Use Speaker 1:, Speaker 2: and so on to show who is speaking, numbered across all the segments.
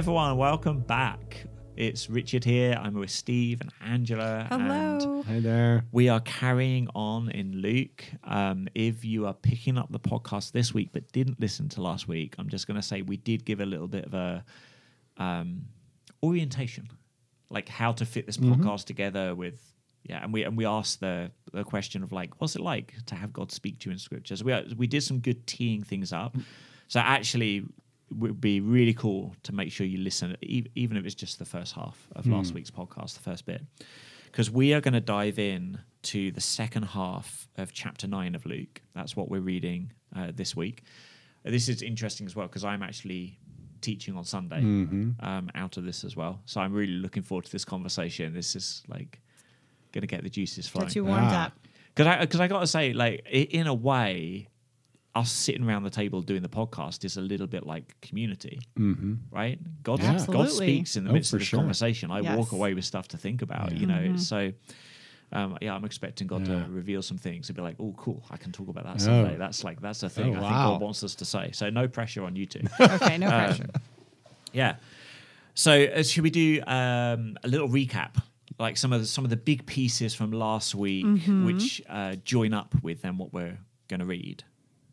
Speaker 1: everyone. Welcome back. It's Richard here. I'm with Steve and Angela. And
Speaker 2: Hello.
Speaker 3: Hi there.
Speaker 1: we are carrying on in Luke. Um, if you are picking up the podcast this week but didn't listen to last week, I'm just going to say we did give a little bit of a um, orientation, like how to fit this podcast together with. Yeah, and we and we asked the the question of like, what's it like to have God speak to you in scriptures? We we did some good teeing things up. So actually, it would be really cool to make sure you listen, even if it's just the first half of last week's podcast, the first bit, because we are going to dive in to the second half of chapter nine of Luke. That's what we're reading uh, this week. This is interesting as well because I'm actually teaching on Sunday um, out of this as well. So I'm really looking forward to this conversation. This is like going to get the juices flowing
Speaker 2: Got you warmed
Speaker 3: Ah.
Speaker 2: up.
Speaker 1: because I because I got to say, like in a way, us sitting around the table doing the podcast is a little bit like community,
Speaker 3: Mm-hmm.
Speaker 1: right? God,
Speaker 3: Yeah.
Speaker 1: God speaks in the
Speaker 3: Oh,
Speaker 1: midst of this
Speaker 3: sure.
Speaker 1: conversation. I walk away with stuff to think about, you know. So. Um, yeah, I'm expecting God
Speaker 3: Yeah.
Speaker 1: to reveal some things and be like, "Oh, cool! I can talk about that
Speaker 3: Oh.
Speaker 1: That's like that's a thing
Speaker 3: Oh,
Speaker 1: I think. God wants us to say. So no pressure on you two.
Speaker 2: Okay, no
Speaker 1: Um,
Speaker 2: pressure.
Speaker 1: Yeah. So uh, should we do um, a little recap, like some of the, some of the big pieces from last week, which uh, join up with then what we're going to read.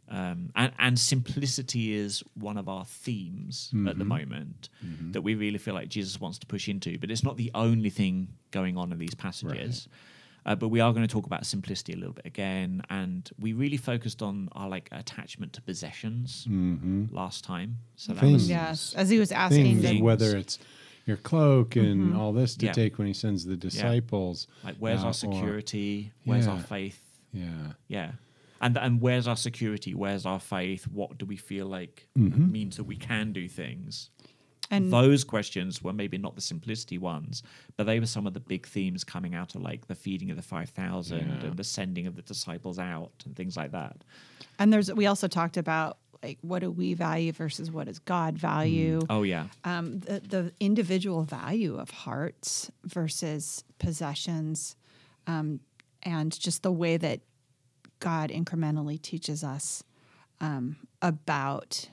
Speaker 1: Um, and, and simplicity is one of our themes at the moment that we really feel like Jesus wants to push into, but it's not the only thing going on in these passages. Uh, but we are going to talk about simplicity a little bit again, and we really focused on our like attachment to possessions last time. So that was
Speaker 3: Things.
Speaker 2: Yes, as he was asking,
Speaker 3: Things,
Speaker 1: Things.
Speaker 3: whether it's your cloak and all this to
Speaker 1: Yeah.
Speaker 3: take when he sends the disciples.
Speaker 1: Like, where's
Speaker 3: uh,
Speaker 1: our
Speaker 3: or-
Speaker 1: security? Where's our faith?
Speaker 3: yeah.
Speaker 1: Yeah. And and where's our security? Where's our faith? What do we feel like
Speaker 3: Mm-hmm.
Speaker 1: means that we can do things?
Speaker 2: and
Speaker 1: Those questions were maybe not the simplicity ones, but they were some of the big themes coming out of like the feeding of the 5,000
Speaker 3: Yeah.
Speaker 1: and the sending of the disciples out and things like that.
Speaker 2: and there's we also talked about like what do we value versus what does God value?
Speaker 1: Oh, yeah.
Speaker 2: Um, the the individual value of hearts versus possessions, um, and just the way that God incrementally teaches us um, about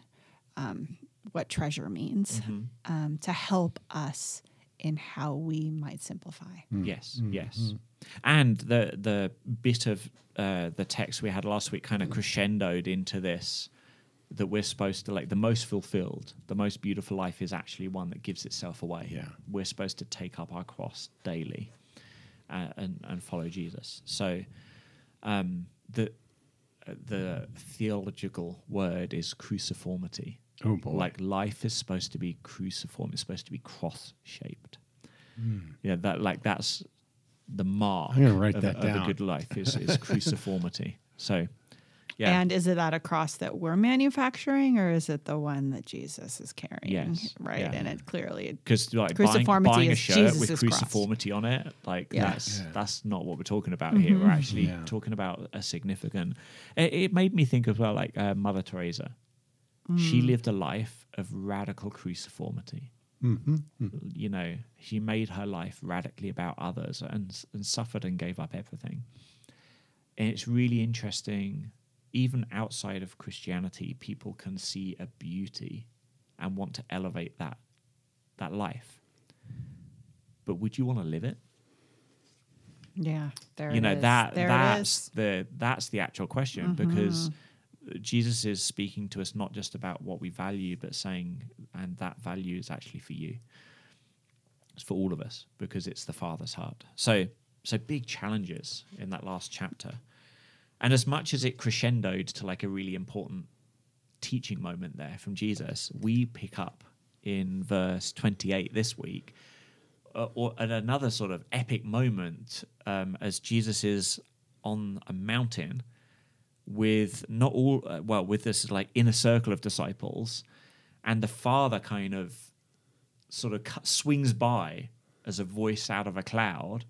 Speaker 2: um, what treasure means um, to help us in how we might simplify.
Speaker 1: Yes, yes. And the the bit of uh, the text we had last week kind of crescendoed into this that we're supposed to like the most fulfilled, the most beautiful life is actually one that gives itself away.
Speaker 3: Yeah.
Speaker 1: We're supposed to take up our cross daily uh, and and follow Jesus. So um, the the theological word is cruciformity.
Speaker 3: Oh boy.
Speaker 1: Like life is supposed to be cruciform. It's supposed to be cross shaped. Hmm. Yeah, that like that's the mark
Speaker 3: I'm gonna write
Speaker 1: of,
Speaker 3: that
Speaker 1: a, of a good life is, is cruciformity. So, yeah,
Speaker 2: And is it that a cross that we're manufacturing, or is it the one that Jesus is carrying?
Speaker 1: Yes,
Speaker 2: right.
Speaker 1: yeah.
Speaker 2: And it clearly,
Speaker 1: because like
Speaker 2: Cruciformity
Speaker 1: buying a
Speaker 2: is
Speaker 1: shirt with
Speaker 2: Jesus's cross.
Speaker 1: cruciformity on it, like
Speaker 2: Yeah.
Speaker 1: that's
Speaker 3: Yeah.
Speaker 1: that's not what we're talking about here. We're actually
Speaker 3: Yeah.
Speaker 1: talking about a significant. It, it made me think of well, like uh, Mother Teresa. She lived a life of radical cruciformity.
Speaker 3: Mm-hmm.
Speaker 1: You know, she made her life radically about others and and suffered and gave up everything. And it's really interesting, even outside of Christianity, people can see a beauty and want to elevate that that life. But would you want to live it?
Speaker 2: yeah, there
Speaker 1: you know that
Speaker 2: there
Speaker 1: that's the that's the actual question mm-hmm. because uh, Jesus is speaking to us not just about what we value, but saying, and that value is actually for you. It's for all of us because it's the Father's heart. So, so big challenges in that last chapter, and as much as it crescendoed to like a really important teaching moment there from Jesus, we pick up in verse twenty-eight this week uh, or at another sort of epic moment um, as Jesus is on a mountain with not all uh, well with this like inner circle of disciples and the father kind of sort of swings by as a voice out of a cloud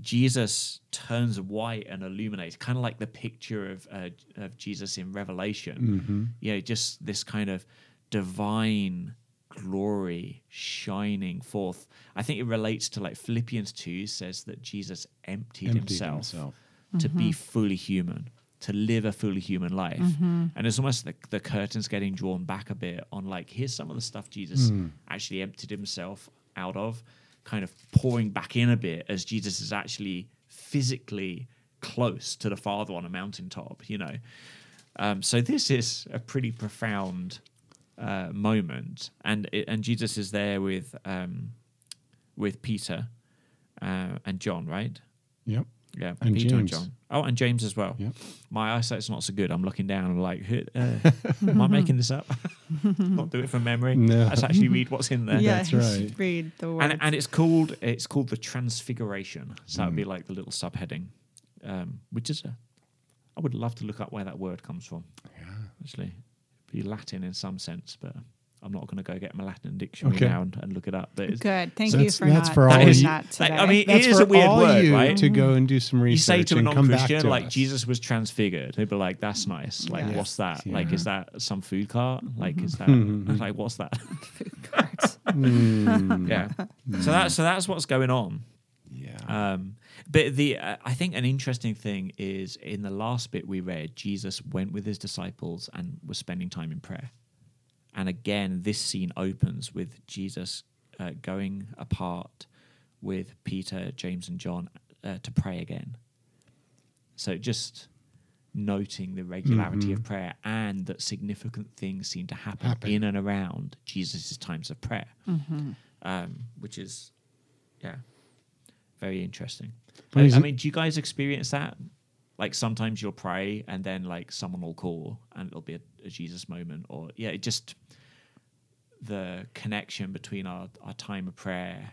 Speaker 1: jesus turns white and illuminates kind of like the picture of uh, of jesus in revelation you know just this kind of divine glory shining forth i think it relates to like philippians 2 says that jesus emptied,
Speaker 3: Emptied
Speaker 1: himself,
Speaker 3: himself.
Speaker 1: to be fully human to live a fully human life.
Speaker 2: Mm-hmm.
Speaker 1: And it's almost like the curtains getting drawn back a bit on like here's some of the stuff Jesus
Speaker 3: Hmm.
Speaker 1: actually emptied himself out of, kind of pouring back in a bit as Jesus is actually physically close to the Father on a mountaintop, you know. Um, so this is a pretty profound uh, moment, and it, and Jesus is there with um, with Peter uh, and John, right?
Speaker 3: Yep.
Speaker 1: Yeah,
Speaker 3: And
Speaker 1: Peter and John. Oh, and James as well.
Speaker 3: Yep.
Speaker 1: My eyesight's not so good. I'm looking down. I'm like, uh, am I making this up? not do it from memory.
Speaker 3: No.
Speaker 1: Let's actually read what's in there.
Speaker 2: yeah,
Speaker 3: That's right.
Speaker 2: read the words.
Speaker 1: And, and it's called it's called the Transfiguration. So that would
Speaker 3: Mm.
Speaker 1: be like the little subheading, um, which is a. I would love to look up where that word comes from.
Speaker 3: Yeah.
Speaker 1: Actually, be Latin in some sense, but I'm not going to go get my Latin dictionary
Speaker 3: Okay.
Speaker 1: now and, and look it up. But it's,
Speaker 2: Good. Thank
Speaker 3: So
Speaker 2: you
Speaker 3: that's-
Speaker 2: for
Speaker 3: that's
Speaker 2: not
Speaker 3: for all
Speaker 2: doing
Speaker 3: of you.
Speaker 2: that today.
Speaker 1: I mean,
Speaker 3: That's
Speaker 1: it is
Speaker 3: for
Speaker 1: a weird
Speaker 3: all
Speaker 1: word,
Speaker 3: you
Speaker 1: right?
Speaker 3: To go and do some research.
Speaker 1: you
Speaker 3: research
Speaker 1: say to a
Speaker 3: and come back
Speaker 1: non-Christian
Speaker 3: to
Speaker 1: like
Speaker 3: us.
Speaker 1: Jesus was transfigured, they'd be like, "That's nice. Like,
Speaker 2: Yes.
Speaker 1: what's that? Like, is that some food cart? Like, is that
Speaker 3: Mhm.
Speaker 1: like what's that?
Speaker 2: food carts.
Speaker 3: Mm.
Speaker 1: yeah. So that so that's what's going on.
Speaker 3: Yeah.
Speaker 1: Um, but the uh, I think an interesting thing is in the last bit we read, Jesus went with his disciples and was spending time in prayer. And again, this scene opens with Jesus uh, going apart with Peter, James, and John uh, to pray again. So just noting the regularity of
Speaker 3: Mhm.
Speaker 1: prayer and that significant things seem to happen,
Speaker 3: Happen.
Speaker 1: in and around Jesus' times of prayer,
Speaker 2: Mm-hmm.
Speaker 1: um, which is, yeah, very interesting. I, I mean, do you guys experience that? Like sometimes you'll pray and then like someone will call and it'll be a, a Jesus moment, or yeah, it just the connection between our, our time of prayer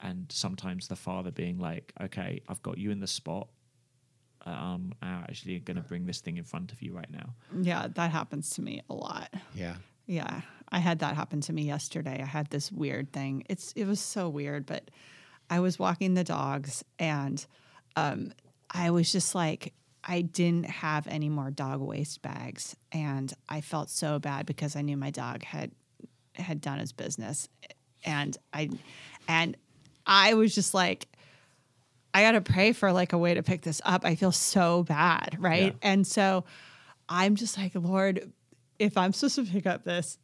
Speaker 1: and sometimes the Father being like, okay, I've got you in the spot. Um, I'm actually going to bring this thing in front of you right now.
Speaker 2: Yeah, that happens to me a lot.
Speaker 3: yeah.
Speaker 2: Yeah, I had that happen to me yesterday. I had this weird thing. It's it was so weird, but I was walking the dogs and um, I was just like I didn't have any more dog waste bags, and I felt so bad because I knew my dog had had done his business, and I and I was just like. I got to pray for like a way to pick this up. I feel so bad, right?
Speaker 1: Yeah.
Speaker 2: And so I'm just like, Lord, if I'm supposed to pick up this,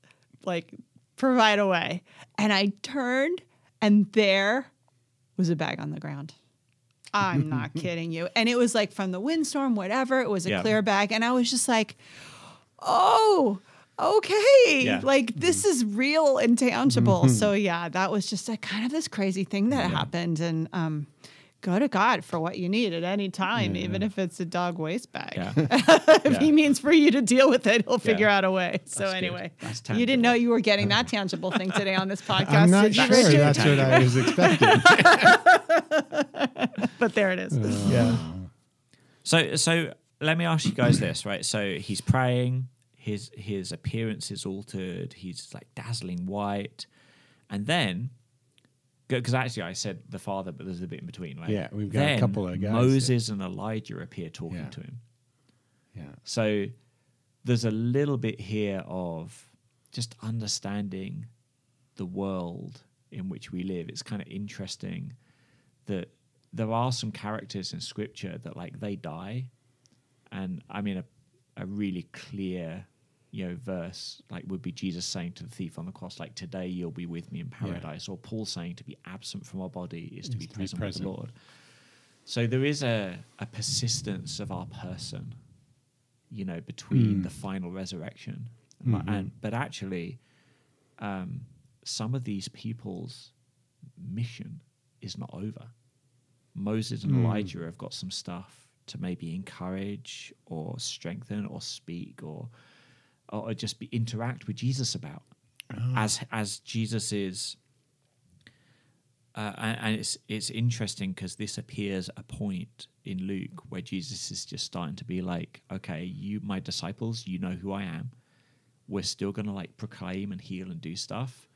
Speaker 2: like provide a way. And I turned and there was a bag on the ground. I'm not kidding you. And it was like from the windstorm, whatever. It was a
Speaker 1: Yeah.
Speaker 2: clear bag. And I was just like, oh, okay.
Speaker 1: Yeah.
Speaker 2: Like this is real and tangible. So yeah, that was just a kind of this crazy thing that happened. And um go to God for what you need at any time, even mm. if it's a dog waste bag.
Speaker 1: Yeah.
Speaker 2: if
Speaker 1: Yeah.
Speaker 2: he means for you to deal with it, he'll figure
Speaker 1: Yeah.
Speaker 2: out a way. So
Speaker 1: That's good.
Speaker 2: anyway,
Speaker 1: That's
Speaker 2: you didn't know you were getting that tangible thing today on this podcast,
Speaker 3: I'm not
Speaker 2: did you,
Speaker 3: sure
Speaker 2: Richard?
Speaker 3: that's what I was expecting.
Speaker 2: but there it is.
Speaker 1: Yeah. So so let me ask you guys this, right? So he's praying, his his appearance is altered, he's like dazzling white, and then because actually I said the father, but there's a bit in between, right?
Speaker 3: Yeah, we've got a couple of guys
Speaker 1: Moses and Elijah appear talking
Speaker 3: Yeah.
Speaker 1: to him.
Speaker 3: yeah.
Speaker 1: So there's a little bit here of just understanding the world in which we live. It's kind of interesting that there are some characters in scripture that like they die. And I mean a a really clear you know verse like would be Jesus saying to the thief on the cross like today you'll be with me in paradise or Paul saying to be absent from our body is to be
Speaker 3: to be
Speaker 1: present, with the Lord. So there is a, a persistence of our person, you know, between
Speaker 3: Mm.
Speaker 1: the final resurrection.
Speaker 3: Mhm.
Speaker 1: and, but actually, um, some of these people's mission is not over. Moses and
Speaker 3: Mm.
Speaker 1: Elijah have got some stuff to maybe encourage or strengthen or speak or or just be interact with Jesus about
Speaker 3: Oh.
Speaker 1: as as Jesus is. Uh, and, and it's it's interesting because this appears a point in Luke where Jesus is just starting to be like, okay, you my disciples, you know who I am. We're still gonna like proclaim and heal and do stuff,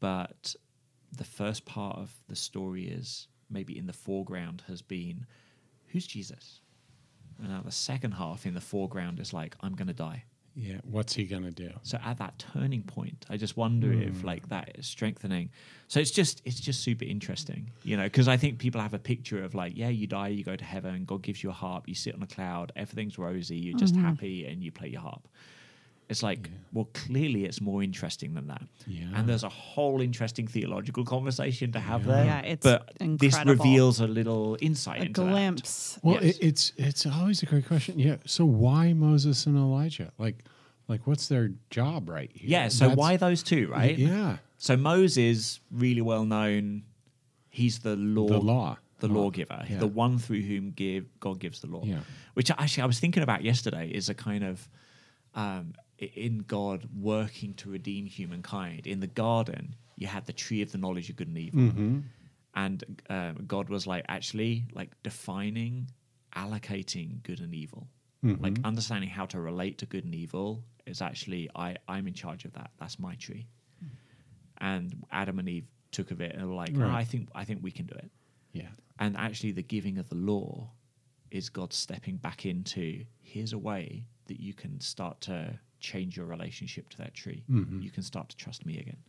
Speaker 1: but the first part of the story is maybe in the foreground has been who's Jesus, and now the second half in the foreground is like I'm gonna die
Speaker 3: Yeah. What's he gonna do?
Speaker 1: So at that turning point, I just wonder if
Speaker 3: Hmm.
Speaker 1: like that is strengthening. So it's just it's just super interesting, you know, because I think people have a picture of like, yeah, you die, you go to heaven, God gives you a harp, you sit on a cloud, everything's rosy, you're just happy, and you play your harp. It's like, well, clearly it's more interesting than that.
Speaker 3: Yeah.
Speaker 1: And there's a whole interesting theological conversation to have
Speaker 3: Yeah.
Speaker 1: there.
Speaker 2: Yeah, it's
Speaker 1: but this reveals a little insight
Speaker 2: A
Speaker 1: into that.
Speaker 2: glimpse.
Speaker 3: Well,
Speaker 1: Yes.
Speaker 3: it, it's it's always a great question. Yeah. So why Moses and Elijah? Like, like what's their job right here?
Speaker 1: Yeah, so
Speaker 3: That's-
Speaker 1: why those two, right?
Speaker 3: Yeah.
Speaker 1: So Moses, really well known, he's the law,
Speaker 3: The law.
Speaker 1: the
Speaker 3: Law.
Speaker 1: lawgiver,
Speaker 3: Yeah.
Speaker 1: the one through whom give God gives the law.
Speaker 3: Yeah.
Speaker 1: Which actually I was thinking about yesterday is a kind of um, i- in God working to redeem humankind. In the garden, you had the tree of the knowledge of good and evil,
Speaker 3: Mm-hmm.
Speaker 1: and um, God was like actually like defining, allocating good and evil. Like
Speaker 3: Mm-hmm.
Speaker 1: understanding how to relate to good and evil is actually I I'm in charge of that. That's my tree and Adam and Eve took of it and were like, "Oh, I think I think we can do it.
Speaker 3: Yeah.
Speaker 1: And actually, the giving of the law is God stepping back into here's a way that you can start to change your relationship to that tree.
Speaker 3: Mm-hmm.
Speaker 1: You can start to trust me again.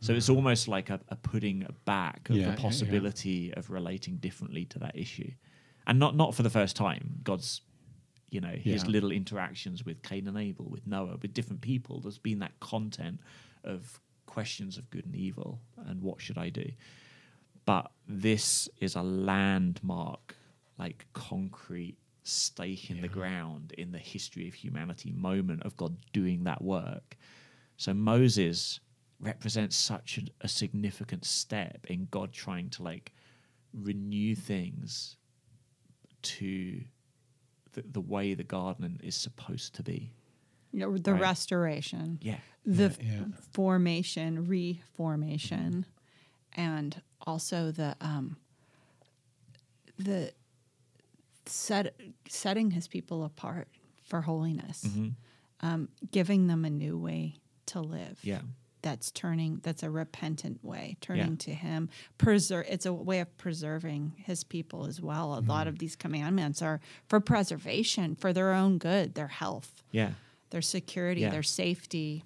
Speaker 1: So it's almost like a, a putting back of
Speaker 3: Yeah, yeah,
Speaker 1: the
Speaker 3: yeah.
Speaker 1: possibility of relating differently to that issue, and not not for the first time. God's, you know, his
Speaker 3: Yeah.
Speaker 1: little interactions with Cain and Abel, with Noah, with different people. There's been that content of questions of good and evil, and what should I do? But this is a landmark, like concrete stake in the ground in the history of humanity moment of God doing that work. So Moses represents such a, a significant step in God trying to like renew things to the, the way the garden is supposed to be.
Speaker 2: You know, the
Speaker 1: Right.
Speaker 2: restoration,
Speaker 1: Yeah.
Speaker 2: the
Speaker 3: Yeah, yeah.
Speaker 2: formation, reformation, and also the um, the set setting his people apart for holiness,
Speaker 1: Mhm.
Speaker 2: um, giving them a new way to live.
Speaker 1: Yeah.
Speaker 2: that's turning. That's a repentant way, turning to Him. Preserve. It's a way of preserving His people as well. A lot of these commandments are for preservation, for their own good, their health,
Speaker 1: Yeah.
Speaker 2: their security,
Speaker 1: Yeah.
Speaker 2: their safety.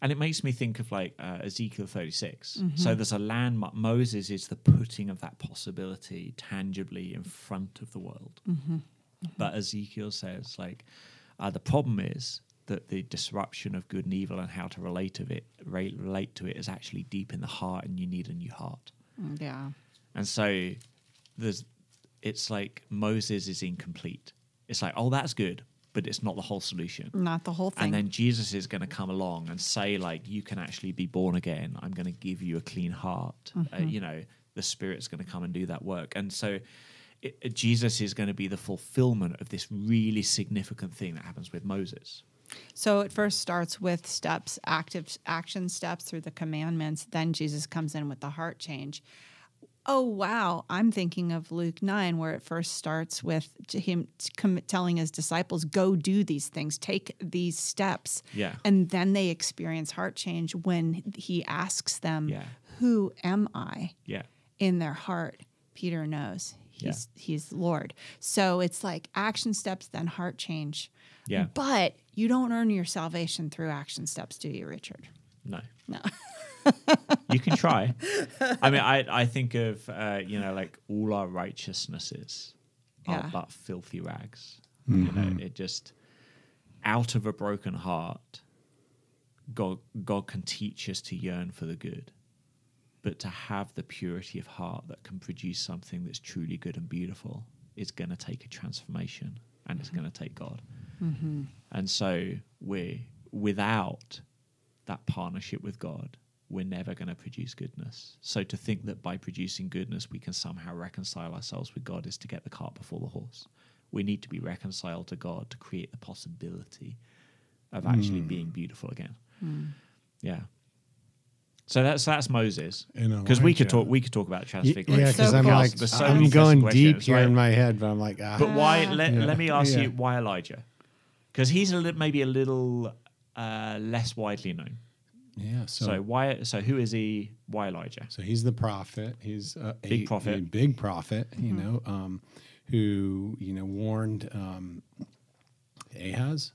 Speaker 1: And it makes me think of like uh, Ezekiel 36. So there's a landmark. Moses is the putting of that possibility tangibly in front of the world. But Ezekiel says, like, uh, the problem is that the disruption of good and evil and how to relate to it, re- relate to it, is actually deep in the heart, and you need a new heart.
Speaker 2: Mm, Yeah.
Speaker 1: And so there's, it's like Moses is incomplete. It's like, oh, that's good, but it's not the whole solution.
Speaker 2: Not the whole thing.
Speaker 1: And then Jesus is going to come along and say, like, you can actually be born again. I'm going to give you a clean heart. Uh, you know, the Spirit's going to come and do that work. And so it, it- Jesus is going to be the fulfillment of this really significant thing that happens with Moses.
Speaker 2: So it first starts with steps, active action steps through the commandments. Then Jesus comes in with the heart change. Oh, wow. I'm thinking of Luke 9, where it first starts with him telling his disciples, go do these things, take these steps.
Speaker 1: Yeah.
Speaker 2: And then they experience heart change when he asks them,
Speaker 1: Yeah.
Speaker 2: Who am I?
Speaker 1: Yeah.
Speaker 2: in their heart, Peter knows he's he's Lord. So it's like action steps, then heart change.
Speaker 1: Yeah.
Speaker 2: But you don't earn your salvation through action steps, do you, Richard?
Speaker 1: No.
Speaker 2: No.
Speaker 1: You can try. I mean, I, I think of, uh, you know, like all our righteousnesses
Speaker 2: Yeah.
Speaker 1: are but filthy rags. You know, it just, out of a broken heart, God, God can teach us to yearn for the good. But to have the purity of heart that can produce something that's truly good and beautiful is going to take a transformation and it's going to take God. And so we're without that partnership with God, we're never going to produce goodness. So to think that by producing goodness we can somehow reconcile ourselves with God is to get the cart before the horse. We need to be reconciled to God to create the possibility of actually being beautiful again. Yeah. So that's that's Moses.
Speaker 3: And
Speaker 1: Because we could talk we could talk about
Speaker 3: Y-
Speaker 1: transfiguration.
Speaker 3: Yeah, because
Speaker 2: So
Speaker 3: I'm like,
Speaker 1: There's so
Speaker 3: I'm going deep here
Speaker 1: right?
Speaker 3: in my head, but I'm like, ah.
Speaker 1: But why? Let,
Speaker 3: Yeah.
Speaker 1: let me ask
Speaker 3: Yeah.
Speaker 1: you why Elijah? Because he's a li- maybe a little uh, less widely known.
Speaker 3: Yeah. So,
Speaker 1: So, why? So who is he? Why Elijah?
Speaker 3: so he's the prophet. He's a,
Speaker 1: Big
Speaker 3: a-
Speaker 1: prophet.
Speaker 3: a big prophet. You know, um, who you know warned um, Ahaz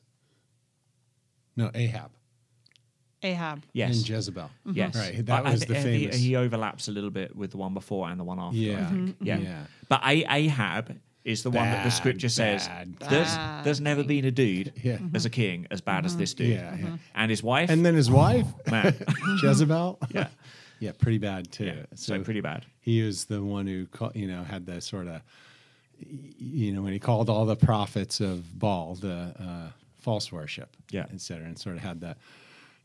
Speaker 3: No, Ahab
Speaker 2: Ahab.
Speaker 1: Yes.
Speaker 3: and Jezebel.
Speaker 1: Yes.
Speaker 3: Right, that
Speaker 1: I- I
Speaker 3: was
Speaker 1: thi-
Speaker 3: the famous-
Speaker 1: He overlaps a little bit with the one before and the one after. I
Speaker 3: Yeah.
Speaker 1: think. Yeah.
Speaker 3: Yeah.
Speaker 1: But A- Ahab is the one that the scripture says
Speaker 3: bad,
Speaker 1: there's
Speaker 2: bad
Speaker 1: there's never been a dude
Speaker 3: Yeah.
Speaker 1: as a king as bad as this dude.
Speaker 3: Yeah, yeah.
Speaker 1: And his wife.
Speaker 3: And then his wife,
Speaker 1: man.
Speaker 3: Jezebel.
Speaker 1: yeah.
Speaker 3: yeah, pretty bad too.
Speaker 1: Yeah. So pretty bad.
Speaker 3: he was the one who ca- you know had the sort of you know when he called all the prophets of Baal the uh, false worship,
Speaker 1: Yeah.
Speaker 3: et cetera, and sort of had that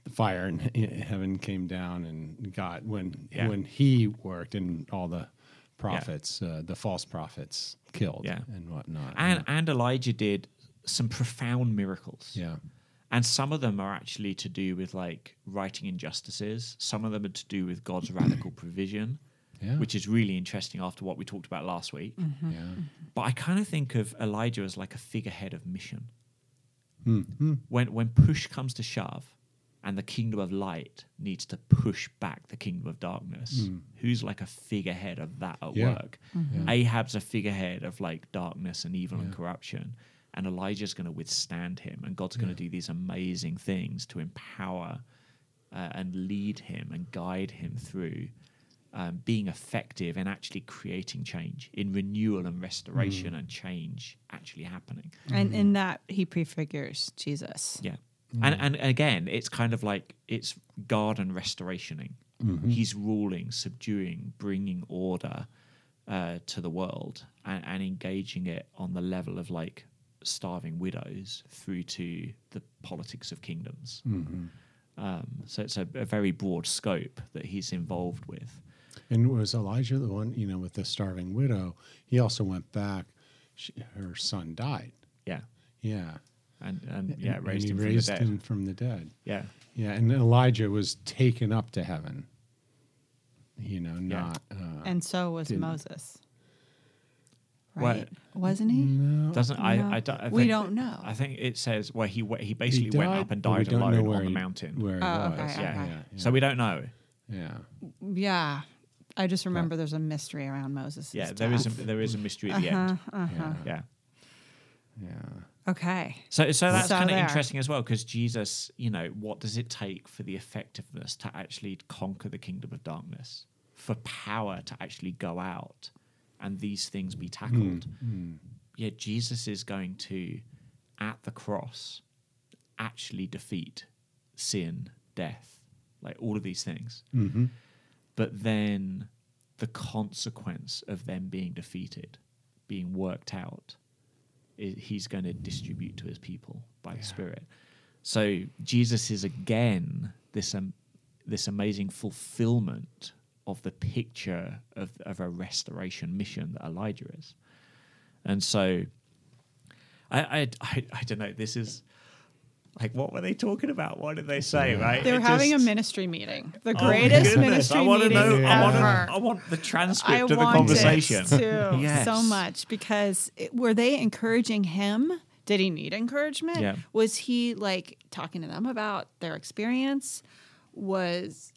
Speaker 3: the fire in he- heaven came down and God when
Speaker 1: Yeah.
Speaker 3: when he worked and all the prophets, uh, the false prophets killed,
Speaker 1: Yeah.
Speaker 3: and whatnot.
Speaker 1: And and Elijah did some profound miracles.
Speaker 3: yeah,
Speaker 1: And some of them are actually to do with like writing injustices. Some of them are to do with God's radical provision,
Speaker 3: yeah,
Speaker 1: which is really interesting after what we talked about last week. Mm-hmm.
Speaker 3: yeah, mm-hmm.
Speaker 1: But I kind of think of Elijah as like a figurehead of mission.
Speaker 3: Hmm, hmm.
Speaker 1: When when push comes to shove, and the kingdom of light needs to push back the kingdom of darkness, who's like a figurehead of that at.
Speaker 3: Yeah.
Speaker 1: work? Ahab's a figurehead of like darkness and evil and corruption, and Elijah's going to withstand him, and God's going to do these amazing things to empower uh, and lead him and guide him through um, being effective and actually creating change in renewal and restoration and change actually happening.
Speaker 2: And in that, he prefigures Jesus.
Speaker 1: Yeah. And and again, it's kind of like it's garden restorationing. He's ruling, subduing, bringing order uh, to the world, and, and engaging it on the level of like starving widows through to the politics of kingdoms. Um, so it's a, a very broad scope that he's involved with.
Speaker 3: And was Elijah the one, you know, with the starving widow? He also went back. She, her son died.
Speaker 1: Yeah,
Speaker 3: Yeah.
Speaker 1: And and yeah,
Speaker 3: And-
Speaker 1: raised
Speaker 3: and
Speaker 1: him
Speaker 3: raised
Speaker 1: from the dead.
Speaker 3: him from the dead.
Speaker 1: Yeah,
Speaker 3: Yeah. And Elijah was taken up to heaven. You know, not. Uh,
Speaker 2: And so was
Speaker 3: Didn't-
Speaker 2: Moses.
Speaker 1: Well,
Speaker 2: Right? Wasn't he?
Speaker 3: no.
Speaker 1: doesn't I?
Speaker 2: No.
Speaker 1: I, don't, I
Speaker 2: We don't know.
Speaker 1: I think it says well he we- he
Speaker 3: he
Speaker 1: basically went up and died alone
Speaker 3: where
Speaker 1: on the
Speaker 3: he-
Speaker 1: mountain.
Speaker 3: Where he
Speaker 2: Oh,
Speaker 3: was.
Speaker 2: okay,
Speaker 1: yeah.
Speaker 2: okay.
Speaker 3: yeah.
Speaker 1: So we don't know.
Speaker 3: Yeah.
Speaker 2: Yeah. I just remember there's a mystery around Moses.
Speaker 1: Yeah, there is a there is a mystery at the end.
Speaker 2: Uh-huh.
Speaker 1: Yeah.
Speaker 3: Yeah.
Speaker 2: Okay.
Speaker 1: So so that's
Speaker 2: So
Speaker 1: kind of interesting as well because Jesus, you know, what does it take for the effectiveness to actually conquer the kingdom of darkness? For power to actually go out and these things be tackled. Yeah, Jesus is going to at the cross actually defeat sin, death, like all of these things.
Speaker 3: Mm-hmm.
Speaker 1: but then the consequence of them being defeated, being worked out, i he's going to distribute to his people by the Spirit. So Jesus is again this um, this amazing fulfillment of the picture of, of a restoration mission that Elijah is, and so I I, I, I don't know. This is. Like what were they talking about? What did they say? Right?
Speaker 2: They were
Speaker 1: It
Speaker 2: having a ministry meeting. The
Speaker 1: Oh,
Speaker 2: greatest
Speaker 1: goodness.
Speaker 2: ministry
Speaker 1: I want to
Speaker 2: meeting
Speaker 1: know. I want,
Speaker 2: ever.
Speaker 1: to, I want the
Speaker 2: I
Speaker 1: transcript of the
Speaker 2: want
Speaker 1: conversation.
Speaker 2: it too
Speaker 1: Yes.
Speaker 2: so much because it, were they encouraging him? Did he need encouragement?
Speaker 1: Yeah.
Speaker 2: Was he like talking to them about their experience? Was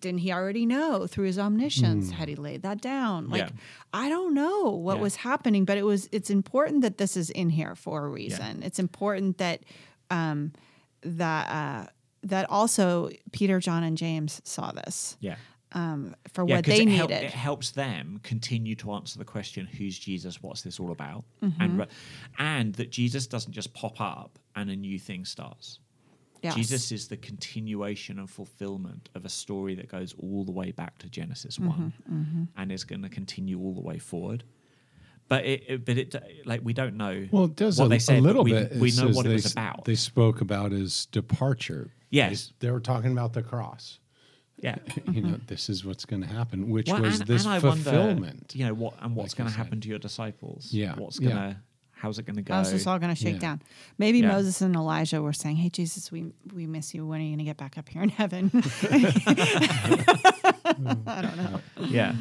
Speaker 2: didn't he already know through his omniscience? Had he laid that down? Like
Speaker 1: Yeah.
Speaker 2: I don't know what
Speaker 1: Yeah.
Speaker 2: was happening, but it was it's important that this is in here for a reason. It's important that um that uh that also Peter, John, and James saw this
Speaker 1: Yeah.
Speaker 2: um, for
Speaker 1: Yeah,
Speaker 2: what they
Speaker 1: it,
Speaker 2: needed.
Speaker 1: help- it helps them continue to answer the question, "Who's Jesus? What's this all about?"
Speaker 2: Mm-hmm.
Speaker 1: And re- and that Jesus doesn't just pop up and a new thing starts.
Speaker 2: Yes.
Speaker 1: Jesus is the continuation and fulfillment of a story that goes all the way back to Genesis
Speaker 2: Mm-hmm,
Speaker 1: one, and is going to continue all the way forward. But it, it, but it, like we don't know.
Speaker 3: Well, it does
Speaker 1: what
Speaker 3: a,
Speaker 1: they said,
Speaker 3: a little
Speaker 1: we,
Speaker 3: bit.
Speaker 1: We know
Speaker 3: says
Speaker 1: what it was about.
Speaker 3: They spoke about his departure.
Speaker 1: Yes.
Speaker 3: They, they were talking about the cross.
Speaker 1: yeah.
Speaker 3: You know, this is what's going to happen, which
Speaker 1: Well,
Speaker 3: was
Speaker 1: and,
Speaker 3: this
Speaker 1: and I wonder,
Speaker 3: fulfillment.
Speaker 1: you know, what and what's
Speaker 3: like
Speaker 1: going to happen to your disciples?
Speaker 3: Yeah,
Speaker 1: What's
Speaker 3: yeah.
Speaker 1: gonna? How's it going to go?
Speaker 2: How's this all going to shake
Speaker 3: Yeah.
Speaker 2: down? Maybe
Speaker 1: Yeah.
Speaker 2: Moses and Elijah were saying, "Hey, Jesus, we we miss you. When are you going to get back up here in heaven?" I don't know.
Speaker 1: yeah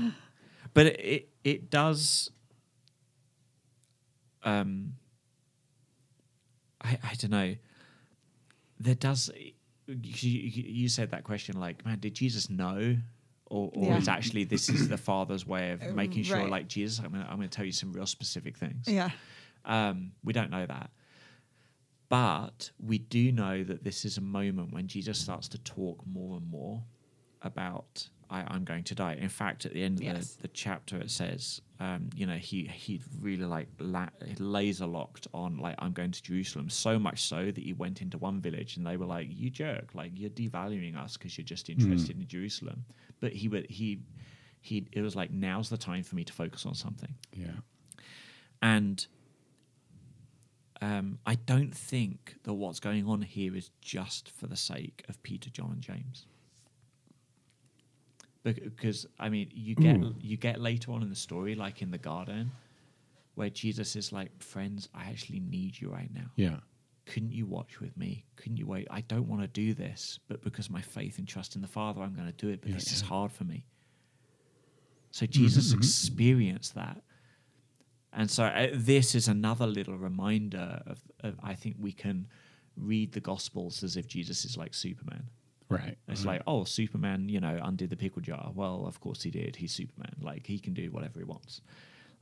Speaker 1: but it, it it does um i i don't know there does you, you said that question like man did jesus know or, or
Speaker 2: Yeah.
Speaker 1: is actually this is the father's way of making sure
Speaker 2: right.
Speaker 1: like jesus i'm gonna i'm gonna tell you some real specific things
Speaker 2: Yeah.
Speaker 1: um we don't know that But we do know that this is a moment when Jesus starts to talk more and more about I, I'm going to die. In fact, at the end of
Speaker 2: Yes.
Speaker 1: the, the chapter, it says, um, you know, he he really like la- laser locked on like I'm going to Jerusalem. So much so that he went into one village and they were like, "You jerk! Like you're devaluing us because you're just interested in Jerusalem." But he would he he it was like now's the time for me to focus on something.
Speaker 3: Yeah.
Speaker 1: And um, I don't think that what's going on here is just for the sake of Peter, John, and James. Because I mean, you get you get later on in the story, like in the garden, where Jesus is like, "Friends, I actually need you right now.
Speaker 3: Yeah.
Speaker 1: Couldn't you watch with me? Couldn't you wait? I don't want to do this, but because my faith and trust in the Father, I'm going to do it. But
Speaker 3: Yeah,
Speaker 1: this is hard for me." So Jesus
Speaker 3: mhm.
Speaker 1: experienced that. And so uh, this is another little reminder of, of I think we can read the Gospels as if Jesus is like Superman.
Speaker 3: Right.
Speaker 1: It's
Speaker 3: right.
Speaker 1: like, oh, Superman, you know, undid the pickle jar. Well, of course he did. He's Superman. Like he can do whatever he wants.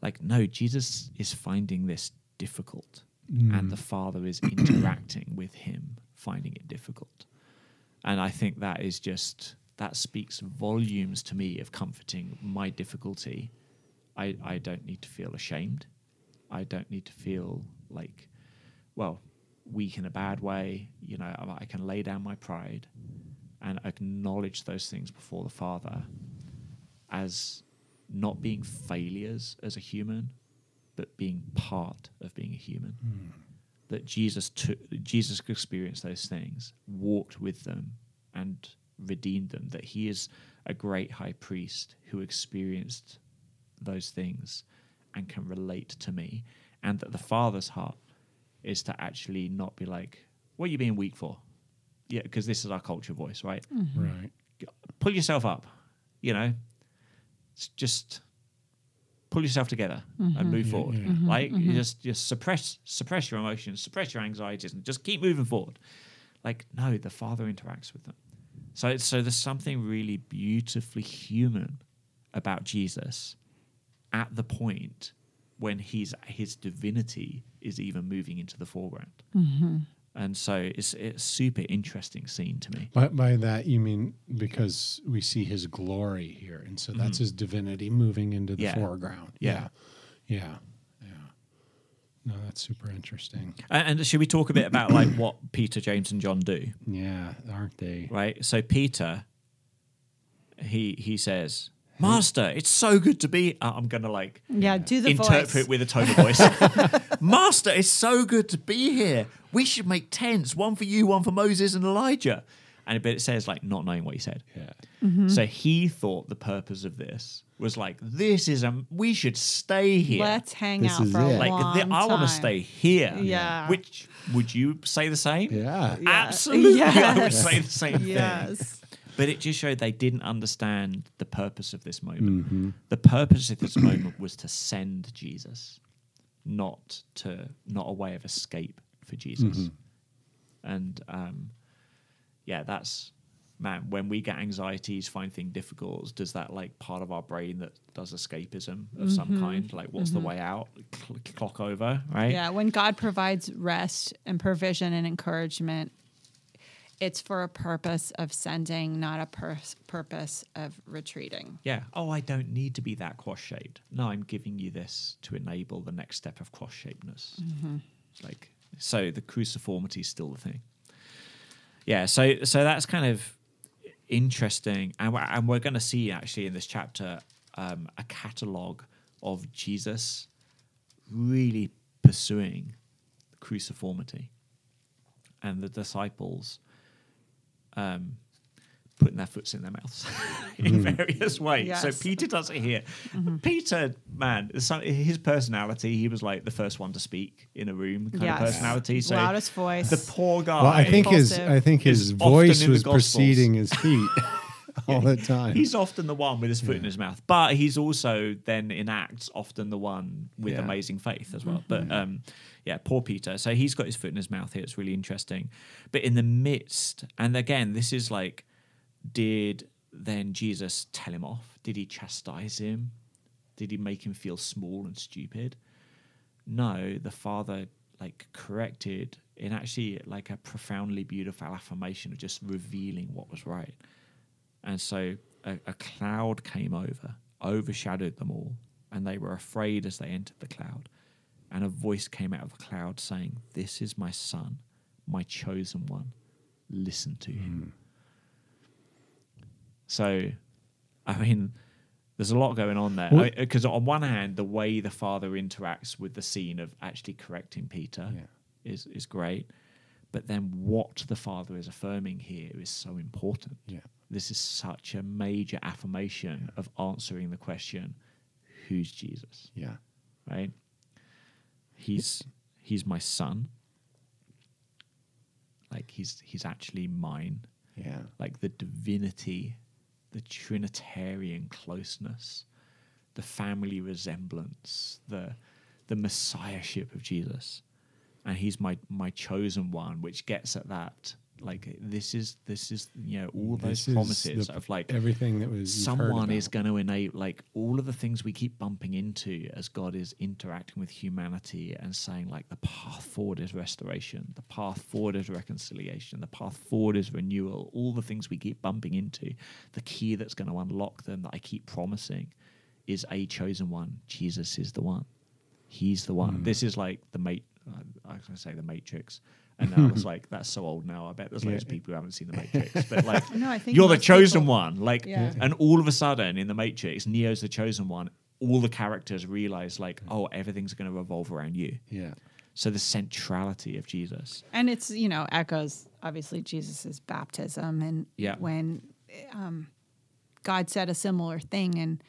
Speaker 1: Like no, Jesus is finding this difficult, mm. and the Father is interacting with him, finding it difficult. And I think that is just that speaks volumes to me of comforting my difficulty. I, I don't need to feel ashamed. I don't need to feel like, well, weak in a bad way. You know, I I can lay down my pride and acknowledge those things before the Father as not being failures as a human, but being part of being a human. Hmm. That Jesus took, Jesus experienced those things, walked with them, and redeemed them. That He is a great high priest who experienced those things and can relate to me, and that the Father's heart is to actually not be like, "What are you being weak for?" Yeah, because this is our culture voice, right? Mm-hmm.
Speaker 3: right.
Speaker 1: pull yourself up. You know, S- just pull yourself together and mm-hmm. move
Speaker 3: Yeah,
Speaker 1: forward.
Speaker 3: yeah.
Speaker 1: Mm-hmm, like you just just suppress suppress your emotions, suppress your anxieties, and just keep moving forward. Like no, the Father interacts with them. So so there's something really beautifully human about Jesus at the point when he's his divinity is even moving into the foreground. And so it's it's a super interesting scene to me.
Speaker 3: By, by that you mean because we see his glory here, and so that's his divinity moving into the
Speaker 1: Mm-hmm. Yeah.
Speaker 3: foreground.
Speaker 1: Yeah.
Speaker 3: yeah, yeah, yeah. No, that's super interesting.
Speaker 1: And, and should we talk a bit about like what Peter, James, and John do?
Speaker 3: Yeah, aren't they?
Speaker 1: Right. So Peter, he he says, "Master, it's so good to be." uh, I'm gonna like
Speaker 2: Yeah, do the
Speaker 1: interpret
Speaker 2: voice.
Speaker 1: with a tone of voice. Master, it's so good to be here. We should make tents, one for you, one for Moses and Elijah. And but it says like not knowing what he said.
Speaker 3: Yeah,
Speaker 2: Mm-hmm.
Speaker 1: So he thought the purpose of this was like this is a we should stay here.
Speaker 2: Let's hang
Speaker 3: This
Speaker 2: out
Speaker 3: is
Speaker 2: for a
Speaker 3: it.
Speaker 1: like
Speaker 2: long
Speaker 1: the, I want to stay here.
Speaker 2: Yeah.
Speaker 1: Which would you say the same?
Speaker 3: yeah,
Speaker 2: Yeah.
Speaker 1: Absolutely, I would say the same thing.
Speaker 2: Yes.
Speaker 1: But it just showed they didn't understand the purpose of this moment.
Speaker 3: Mm-hmm.
Speaker 1: The purpose of this moment was to send Jesus, not to not a way of escape for Jesus.
Speaker 3: Mm-hmm.
Speaker 1: And um, yeah, that's man. When we get anxieties, find things difficult, does that like part of our brain that does escapism of some kind? Like, what's the way out? Cl- clock over, right?
Speaker 2: Yeah, when God provides rest and provision and encouragement, it's for a purpose of sending, not a pur- purpose of retreating.
Speaker 1: Yeah. Oh, I don't need to be that cross shaped. No, I'm giving you this to enable the next step of cross shapedness. It's like so the cruciformity is still the thing. Yeah. So so that's kind of interesting, and we're, and we're going to see actually in this chapter um, a catalogue of Jesus really pursuing cruciformity, and the disciples um, putting their foots in their mouths in various ways. So Peter does it here. Peter, man, some, his personality, he was like the first one to speak in a room kind
Speaker 2: Yes.
Speaker 1: of personality. So
Speaker 2: Loudest voice.
Speaker 1: the poor guy.
Speaker 3: Well, I think his I think his voice was preceding his feet all the time.
Speaker 1: He's often the one with his foot in his mouth, but he's also then in Acts often the one with
Speaker 3: Yeah.
Speaker 1: amazing faith as well. But um, yeah, poor Peter. So he's got his foot in his mouth here. It's really interesting. But in the midst, and again, this is like, did then Jesus tell him off? Did he chastise him? Did he make him feel small and stupid? No, the father like corrected in actually like a profoundly beautiful affirmation of just revealing what was right. And so a, a cloud came over, overshadowed them all, and they were afraid as they entered the cloud. And a voice came out of the cloud saying, This is my son, my chosen one. Listen to him. Hmm. So, I mean, there's a lot going on there. Because on one hand, the way the father interacts with the scene of actually correcting Peter
Speaker 3: Yeah.
Speaker 1: is is great, but then what the father is affirming here is so important.
Speaker 3: Yeah.
Speaker 1: This is such a major affirmation of answering the question, "Who's Jesus?"
Speaker 3: Yeah.
Speaker 1: Right? He's he's my son. Like he's he's actually mine
Speaker 3: Yeah.
Speaker 1: like the divinity, the Trinitarian closeness, the family resemblance, the the messiahship of Jesus, and he's my my chosen one, which gets at that. Like this is this is you know all those
Speaker 3: This
Speaker 1: promises
Speaker 3: the-
Speaker 1: of like
Speaker 3: everything that was
Speaker 1: someone is going to enable like all of the things we keep bumping into as God is interacting with humanity and saying like the path forward is restoration, the path forward is reconciliation, the path forward is renewal, all the things we keep bumping into, the key that's going to unlock them that I keep promising is a chosen one. Jesus is the one. He's the one.
Speaker 3: Hmm.
Speaker 1: This is like the mate. I was going to say the Matrix, and now it's like that's so old now. I bet there's loads of people who haven't seen the Matrix, but like
Speaker 2: No, I think
Speaker 1: you're the chosen
Speaker 2: people-
Speaker 1: one. Like,
Speaker 2: Yeah.
Speaker 1: and all of a sudden in the Matrix, Neo's the chosen one. All the characters realize like, oh, everything's going to revolve around you.
Speaker 3: Yeah.
Speaker 1: So the centrality of Jesus.
Speaker 2: and it's you know echoes obviously Jesus's baptism and
Speaker 1: Yeah.
Speaker 2: when um, God said a similar thing and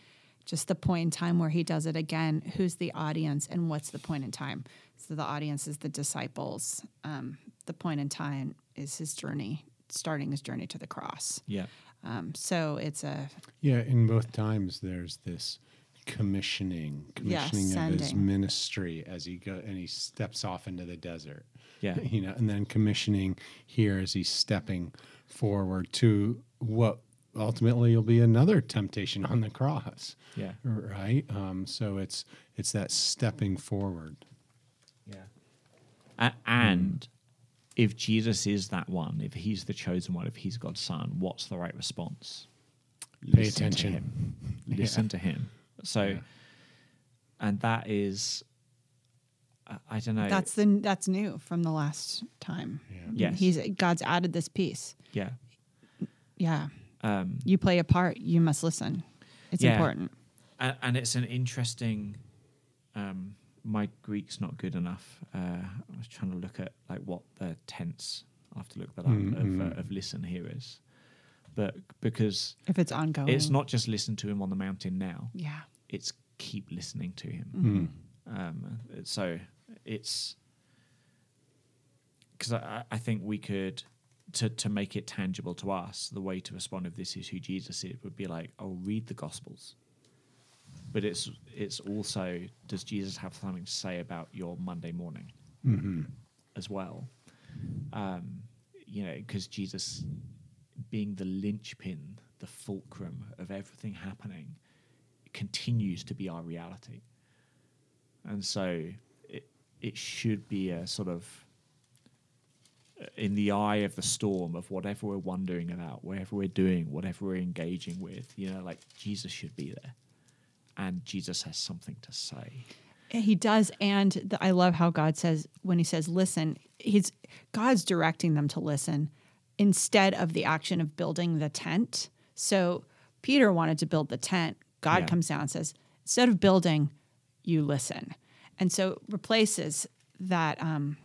Speaker 2: just the point in time where he does it again who's the audience and what's the point in time so the audience is the disciples um, the point in time is his journey starting his journey to the cross
Speaker 1: Yeah.
Speaker 2: um, so it's a
Speaker 3: Yeah, in both times there's this commissioning,
Speaker 2: Yeah,
Speaker 3: commissioning of his ministry as he go and he steps off into the desert.
Speaker 1: Yeah.
Speaker 3: You know, and then commissioning here as he's stepping forward to what ultimately will be another temptation on the cross.
Speaker 1: Yeah.
Speaker 3: Right? Um, so it's it's that stepping forward.
Speaker 1: Yeah. A- and if Jesus is that one, if he's the chosen one, if he's God's son, what's the right response?
Speaker 3: Pay
Speaker 1: Listen to
Speaker 3: attention.
Speaker 1: him. Listen to him. So,
Speaker 3: Yeah.
Speaker 1: and that is, I, I don't know.
Speaker 2: that's the that's new from the last time
Speaker 3: Yeah.
Speaker 1: Yes.
Speaker 2: he's god's added this piece
Speaker 1: yeah.
Speaker 2: yeah
Speaker 1: Um,
Speaker 2: you play a part you must listen. It's
Speaker 1: Yeah.
Speaker 2: important.
Speaker 1: And, and it's an interesting um my greek's not good enough. Uh i was trying to look at like what the tense i have to look that up
Speaker 3: Mm,
Speaker 1: of,
Speaker 3: mm.
Speaker 1: uh, of listen here is. But because
Speaker 2: if it's ongoing.
Speaker 1: it's not just listen to him on the mountain now.
Speaker 2: Yeah.
Speaker 1: It's keep listening to him.
Speaker 3: Mm.
Speaker 1: um so it's because I, I think we could to to make it tangible to us the way to respond if this is who jesus is would be like oh read the gospels. But it's it's also does jesus have something to say about your monday morning?
Speaker 3: Mm-hmm.
Speaker 1: as well. Um you know because jesus being the linchpin the fulcrum of everything happening continues to be our reality. And so it it should be a sort of in the eye of the storm of whatever we're wondering about, whatever we're doing, whatever we're engaging with, you know, like Jesus should be there. And Jesus has something to say.
Speaker 2: He does, and the, I love how God says when He says listen, He's God's directing them to listen instead of the action of building the tent. So Peter wanted to build the tent. God
Speaker 1: Yeah.
Speaker 2: comes down and says, instead of building, you listen, and so replaces that um,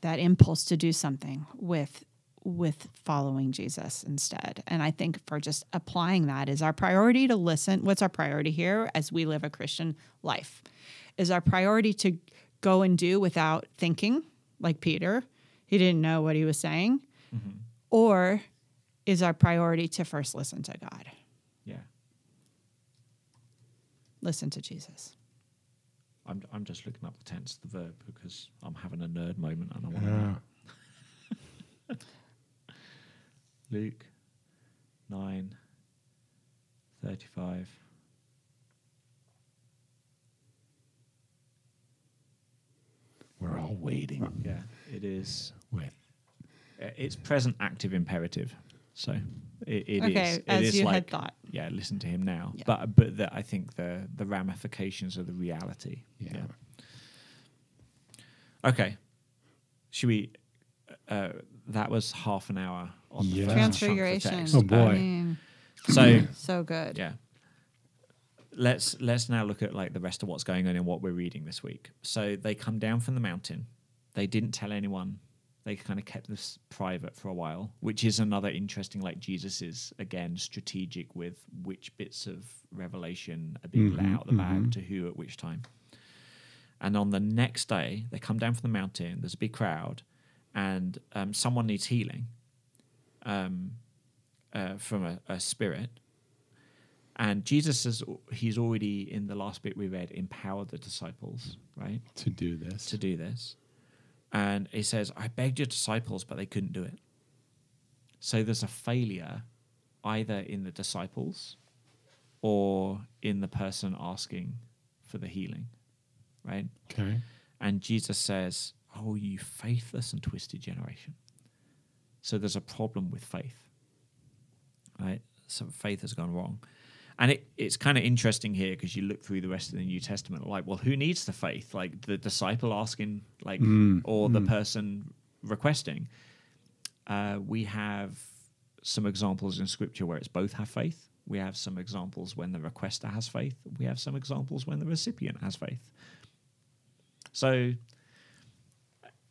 Speaker 2: that impulse to do something with with following Jesus instead. And I think for just applying that is our priority to listen. What's our priority here as we live a Christian life? Is our priority to go and do without thinking, like Peter? He didn't know what he was saying. Mm-hmm. Or is our priority to first listen to God,
Speaker 1: Yeah.
Speaker 2: listen to Jesus?
Speaker 1: I'm I'm just looking up the tense, of the verb, because I'm having a nerd moment and I want to know. Luke nine thirty five.
Speaker 3: We're all waiting
Speaker 1: Yeah, it is.
Speaker 3: with.
Speaker 1: uh, It's present active imperative. So it, it is.
Speaker 2: Okay,
Speaker 1: it
Speaker 2: as
Speaker 1: is
Speaker 2: you had
Speaker 1: like,
Speaker 2: thought.
Speaker 1: Yeah, listen to him now.
Speaker 2: Yeah.
Speaker 1: But but the, I think the the ramifications of the reality.
Speaker 3: Yeah.
Speaker 1: Okay. Should we? Uh, that was half an hour on the
Speaker 3: Yeah.
Speaker 1: first chunk of the
Speaker 2: Transfiguration.
Speaker 1: text.
Speaker 3: Oh, boy.
Speaker 2: I mean,
Speaker 1: So
Speaker 2: so good.
Speaker 1: yeah. Let's let's now look at like the rest of what's going on in what we're reading this week. So they come down from the mountain. They didn't tell anyone. They kind of kept this private for a while, which is another interesting. Like Jesus is again strategic with which bits of revelation are being let
Speaker 3: Mhm,
Speaker 1: out of the bag
Speaker 3: mhm.
Speaker 1: to who at which time. And on the next day, they come down from the mountain. There's a big crowd, and um, someone needs healing um, uh, from a, a spirit. And Jesus says he's already in the last bit we read empowered the disciples, right,
Speaker 3: To do this.
Speaker 1: to do this. And he says, "I begged your disciples, but they couldn't do it." So there's a failure either in the disciples or in the person asking for the healing, right?
Speaker 3: Okay.
Speaker 1: And Jesus says, Oh, you faithless and twisted generation. So there's a problem with faith. Right? So faith has gone wrong. And it, it's kind of interesting here because you look through the rest of the New Testament, like, well, who needs the faith? Like the disciple asking, like,
Speaker 3: Mm,
Speaker 1: or the
Speaker 3: mm.
Speaker 1: person requesting. Uh, we have some examples in Scripture where it's both have faith. We have some examples when the requester has faith. We have some examples when the recipient has faith. So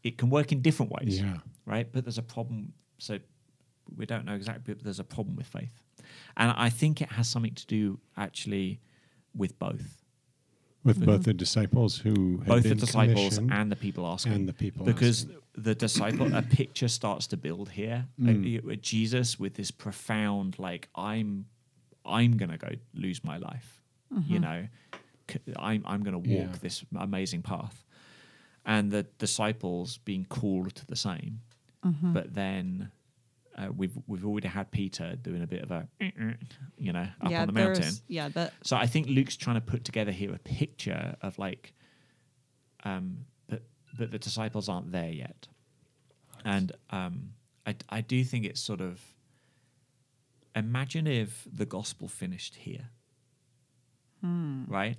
Speaker 1: it can work in different ways,
Speaker 3: Yeah.
Speaker 1: right? But there's a problem. So we don't know exactly, but there's a problem with faith. And I think it has something to do actually with both.
Speaker 3: With both mm-hmm. the disciples who had
Speaker 1: both the disciples and the people asking.
Speaker 3: and the people
Speaker 1: because
Speaker 3: asking.
Speaker 1: the disciple a picture starts to build here
Speaker 3: Mm.
Speaker 1: you- with jesus with this profound like i'm i'm gonna go lose my life you mm-hmm. know C- i'm, I'm gonna walk
Speaker 3: Yeah.
Speaker 1: this amazing path and the disciples being called to the same mm-hmm. but then uh, we've we've already had peter doing a bit of a you know up
Speaker 2: yeah,
Speaker 1: on the mountain
Speaker 2: yeah, the
Speaker 1: so I think Luke's trying to put together here a picture of like, um, but but the disciples aren't there yet, and um, I I do think it's sort of. Imagine if the gospel finished here, right?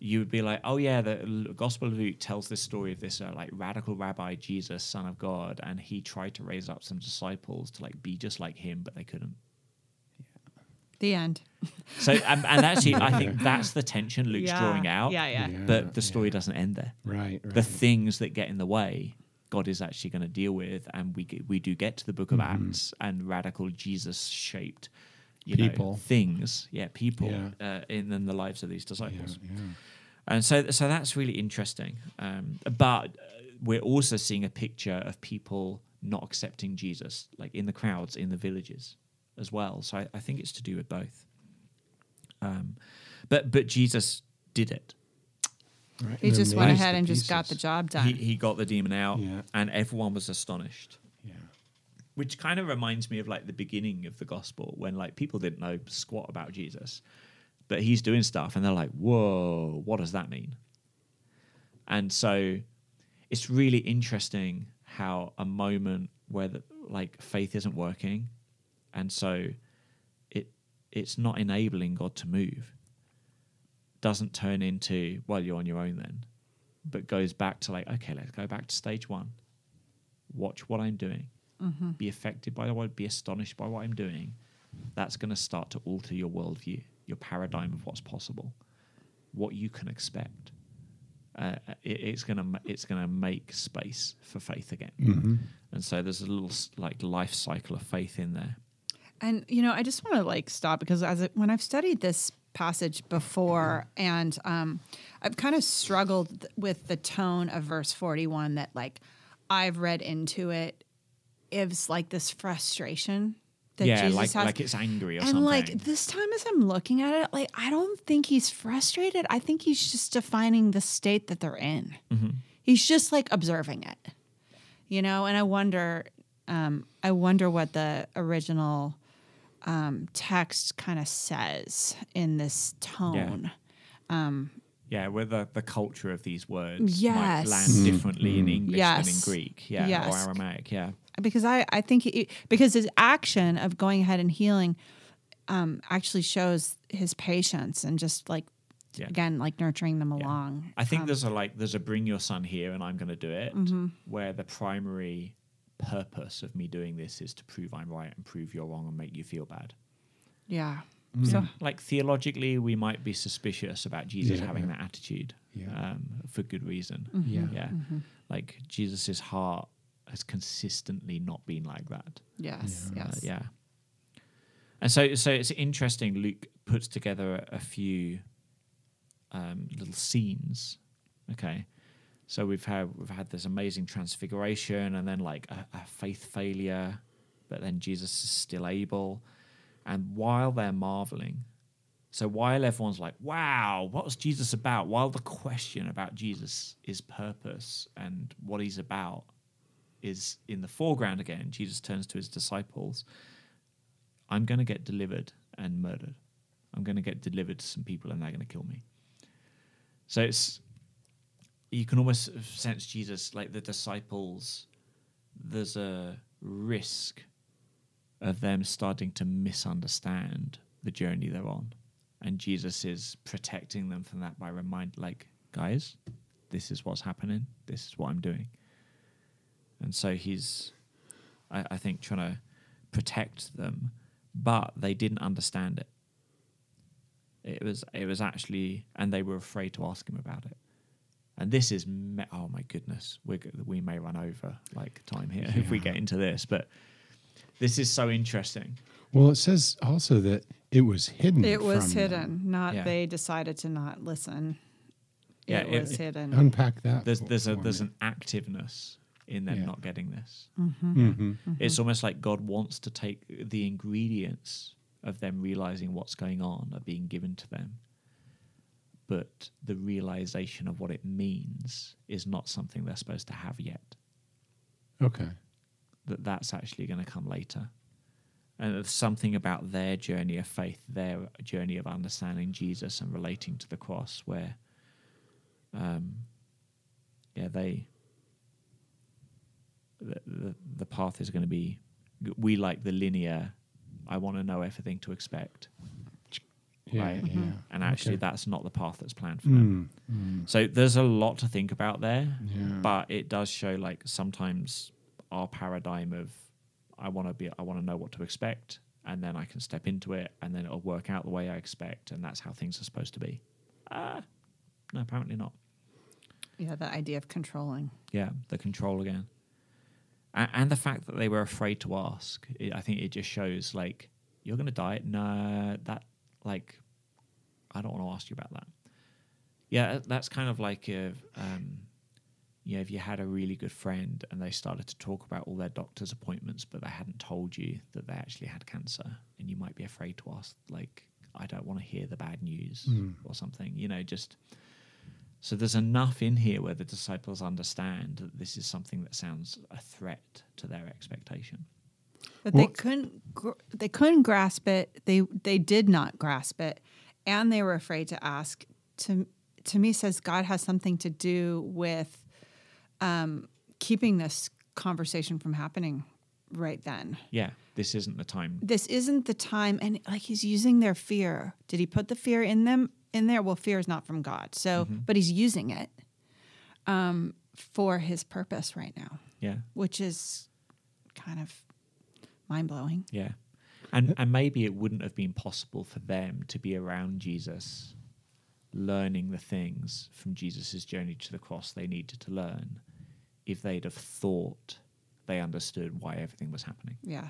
Speaker 1: You would be like, oh yeah, the Gospel of Luke tells this story of this uh, like radical rabbi Jesus, son of God, and he tried to raise up some disciples to like be just like him, but they couldn't.
Speaker 2: the end.
Speaker 1: So, and, and actually, I think that's the tension Luke's
Speaker 2: yeah.
Speaker 1: drawing out.
Speaker 2: Yeah, yeah.
Speaker 1: But the story doesn't end there.
Speaker 3: Right, right.
Speaker 1: The things that get in the way, God is actually going to deal with, and we we do get to the Book of
Speaker 3: Mm-hmm.
Speaker 1: Acts and radical Jesus shaped, you
Speaker 3: People.
Speaker 1: know, things, yeah, people
Speaker 3: Yeah.
Speaker 1: Uh, in, in the lives of these disciples.
Speaker 3: yeah.
Speaker 1: And so, so that's really interesting. Um, but uh, we're also seeing a picture of people not accepting Jesus, like in the crowds, in the villages as well. So I, I think it's to do with both. Um, but but Jesus did it.
Speaker 3: Right,
Speaker 2: He just went ahead
Speaker 3: the
Speaker 2: and just got the job done.
Speaker 1: He he got the demon out,
Speaker 3: Yeah.
Speaker 1: and everyone was astonished. Which kind of reminds me of like the beginning of the gospel when like people didn't know squat about Jesus, but he's doing stuff, and they're like, "Whoa, what does that mean?" And so, it's really interesting how a moment where the, like faith isn't working, and so it it's not enabling God to move. Doesn't turn into well, you're on your own then, but goes back to like, okay, let's go back to stage one. Watch what I'm doing. Be affected by what, be astonished by what I'm doing. That's going to start to alter your worldview, your paradigm of what's possible, what you can expect. Uh, it, it's gonna it's gonna make space for faith again,
Speaker 3: Mm-hmm.
Speaker 1: and so there's a little like life cycle of faith in there.
Speaker 2: And you know, I just want to like stop because as it, when I've studied this passage before, and um, I've kind of struggled th- with the tone of verse forty-one that like I've read into it is like this frustration that
Speaker 1: yeah,
Speaker 2: Jesus
Speaker 1: like
Speaker 2: has.
Speaker 1: like it's angry or
Speaker 2: and
Speaker 1: something.
Speaker 2: like this time as I'm looking at it, like I don't think he's frustrated. I think he's just defining the state that they're in.
Speaker 1: Mm-hmm.
Speaker 2: He's just like observing it, you know. And I wonder, um, I wonder what the original um, text kind of says in this tone. Um,
Speaker 1: Yeah, where the, the culture of these words
Speaker 2: Yes.
Speaker 1: might land differently in English than in Greek, yeah, or Aramaic, yeah.
Speaker 2: Because I, I think it, because his action of going ahead and healing um, actually shows his patience and just like
Speaker 1: Yeah.
Speaker 2: again like nurturing them along.
Speaker 1: I think
Speaker 2: Um,
Speaker 1: there's a like there's a bring your son here and I'm going to do it
Speaker 2: Mm-hmm.
Speaker 1: where the primary purpose of me doing this is to prove I'm right and prove you're wrong and make you feel bad.
Speaker 2: yeah. So
Speaker 1: Like theologically, we might be suspicious about Jesus
Speaker 3: Yeah.
Speaker 1: having that attitude
Speaker 3: Yeah.
Speaker 1: um, for good reason.
Speaker 2: Mm-hmm.
Speaker 3: Yeah.
Speaker 1: Yeah, like Jesus's heart has consistently not been like that.
Speaker 2: yes,
Speaker 1: Uh,
Speaker 2: yes,
Speaker 1: yeah. And so, so it's interesting. Luke puts together a, a few um, little scenes. Okay, so we've had we've had this amazing transfiguration, and then like a, a faith failure, but then Jesus is still able. And while they're marveling, so while everyone's like, "Wow, what was Jesus about?" While the question about Jesus, his purpose, and what he's about, is in the foreground again, Jesus turns to his disciples. I'm going to get delivered and murdered. I'm going to get delivered to some people and they're going to kill me. So it's, you can almost sense Jesus, like the disciples, there's a risk of them starting to misunderstand the journey they're on. And Jesus is protecting them from that by remind, like, guys, this is what's happening. This is what I'm doing. And so he's, I, I think, trying to protect them, but they didn't understand it. It was, it was actually, and they were afraid to ask him about it. And this is, me- oh my goodness, we we may run over like time here if we get into this, but this is so interesting.
Speaker 3: Well, it says also that it was hidden.
Speaker 2: it was
Speaker 3: from them.
Speaker 2: hidden. Not
Speaker 1: Yeah.
Speaker 2: they decided to not listen.
Speaker 1: Yeah,
Speaker 2: it
Speaker 1: it-
Speaker 2: was
Speaker 1: it-
Speaker 2: hidden.
Speaker 3: Unpack that.
Speaker 1: There's
Speaker 3: for-
Speaker 1: there's a there's
Speaker 3: me.
Speaker 1: an activeness in them
Speaker 3: Yeah.
Speaker 1: not getting this.
Speaker 3: Mhm.
Speaker 1: It's almost like God wants to take the ingredients of them realizing what's going on are being given to them. But the realization of what it means is not something they're supposed to have yet.
Speaker 3: Okay.
Speaker 1: That that's actually going to come later. And there's something about their journey of faith, their journey of understanding Jesus and relating to the cross, where, um, yeah, they, the, the, the path is going to be, we like the linear, I want to know everything to expect.
Speaker 3: Yeah.
Speaker 1: Right.
Speaker 3: Yeah.
Speaker 1: And actually,
Speaker 3: Okay.
Speaker 1: that's not the path that's planned for them.
Speaker 3: Mm, mm,
Speaker 1: So there's a lot to think about there,
Speaker 3: Yeah.
Speaker 1: but it does show like sometimes our paradigm of I want to be I want to know what to expect and then I can step into it and then it'll work out the way I expect and that's how things are supposed to be. Ah, no, apparently not.
Speaker 2: yeah, the idea of controlling.
Speaker 1: Yeah, the control again, and, and the fact that they were afraid to ask. It, I think it just shows like you're going to die. No, that like I don't want to ask you about that. Yeah, that's kind of like if um, yeah, if you had a really good friend and they started to talk about all their doctor's appointments, but they hadn't told you that they actually had cancer, and you might be afraid to ask like I don't want to hear the bad news
Speaker 3: Mm.
Speaker 1: or something. You know, just so there's enough in here where the disciples understand that this is something that sounds a threat to their expectation.
Speaker 2: But they couldn't gr- they couldn't grasp it. They they did not grasp it, and they were afraid to ask. To to me, says God has something to do with um, keeping this conversation from happening right then.
Speaker 1: Yeah, this isn't the time.
Speaker 2: This isn't the time, and like he's using their fear. Did he put the fear in them in there? Well, fear is not from God, so but he's using it um, for his purpose right now,
Speaker 1: Yeah,
Speaker 2: which is kind of mind blowing.
Speaker 1: yeah, and and maybe it wouldn't have been possible for them to be around Jesus, learning the things from Jesus' journey to the cross they needed to learn, if they'd have thought they understood why everything was happening.
Speaker 2: Yeah.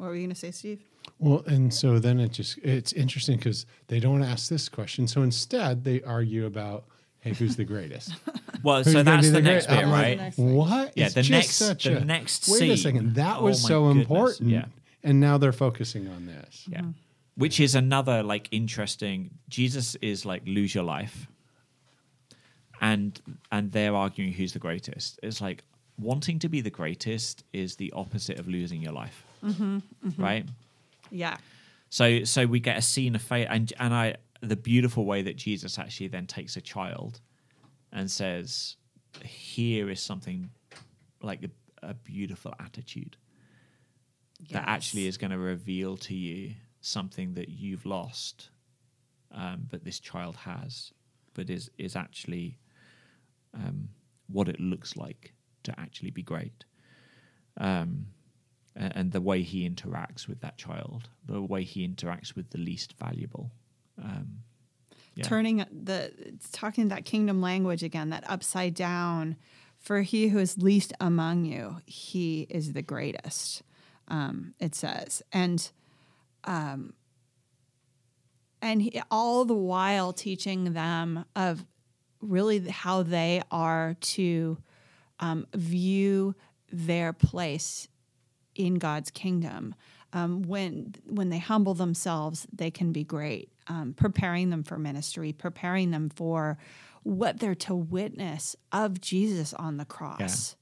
Speaker 2: What were you going to say, Steve?
Speaker 3: Well, and so then it just it's interesting because they don't ask this question. So instead, they argue about, hey, who's the greatest?
Speaker 1: Well,
Speaker 3: Who's
Speaker 1: so that's
Speaker 3: be
Speaker 1: the
Speaker 3: great-
Speaker 1: next bit,
Speaker 3: I'm
Speaker 1: right?
Speaker 2: Next thing.
Speaker 3: What?
Speaker 1: Yeah,
Speaker 3: It's
Speaker 1: the
Speaker 3: just
Speaker 1: next-
Speaker 3: such
Speaker 1: the
Speaker 3: a-
Speaker 1: next
Speaker 3: Wait
Speaker 1: scene.
Speaker 3: a second. That
Speaker 1: Oh
Speaker 3: was
Speaker 1: my
Speaker 3: so
Speaker 1: goodness,
Speaker 3: important.
Speaker 1: yeah.
Speaker 3: And now they're focusing on this.
Speaker 1: Yeah. Uh-huh. Which is another like interesting Jesus is like lose your life. And and they're arguing who's the greatest. It's like wanting to be the greatest is the opposite of losing your life. Right?
Speaker 2: Yeah.
Speaker 1: So so we get a scene of faith and and I the beautiful way that Jesus actually then takes a child and says, "Here is something like a, a beautiful attitude that actually is going to reveal to you something that you've lost, um, but this child has, but is is actually um, what it looks like to actually be great." Um, and the way he interacts with that child, the way he interacts with the least valuable. Um, yeah.
Speaker 2: turning the talking that kingdom language again that upside down for he who is least among you he is the greatest um, it says and um, and he, all the while teaching them of really how they are to um, view their place in God's kingdom. Um, when when they humble themselves, they can be great. Um, preparing them for ministry, preparing them for what they're to witness of Jesus on the cross.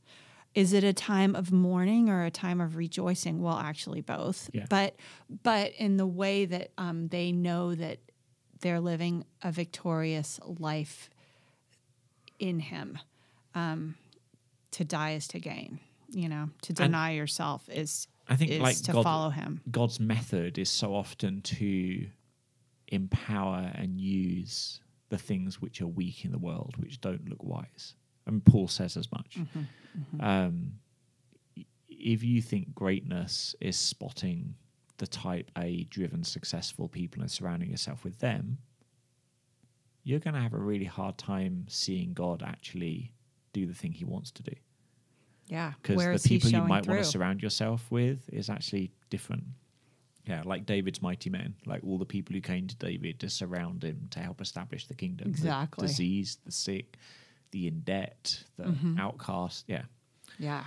Speaker 2: Is it a time of mourning or a time of rejoicing? Well, actually, both.
Speaker 1: Yeah.
Speaker 2: But but in the way that um, they know that they're living a victorious life in Him. Um, to die is to gain. You know, to deny yourself is
Speaker 1: I think
Speaker 2: is
Speaker 1: like
Speaker 2: to
Speaker 1: God,
Speaker 2: follow Him.
Speaker 1: God's method is so often to empower and use the things which are weak in the world, which don't look wise. And Paul says as much. Um, if you think greatness is spotting the type A driven, successful people and surrounding yourself with them, you're going to have a really hard time seeing God actually do the thing he wants to do
Speaker 2: Yeah,
Speaker 1: because the people you might want to surround yourself with is actually different. Yeah, like David's mighty men, like all the people who came to David to surround him to help establish the kingdom. The
Speaker 2: Exactly.
Speaker 1: diseased, the sick, the in debt, the
Speaker 2: Mm-hmm.
Speaker 1: outcast. Yeah.
Speaker 2: yeah,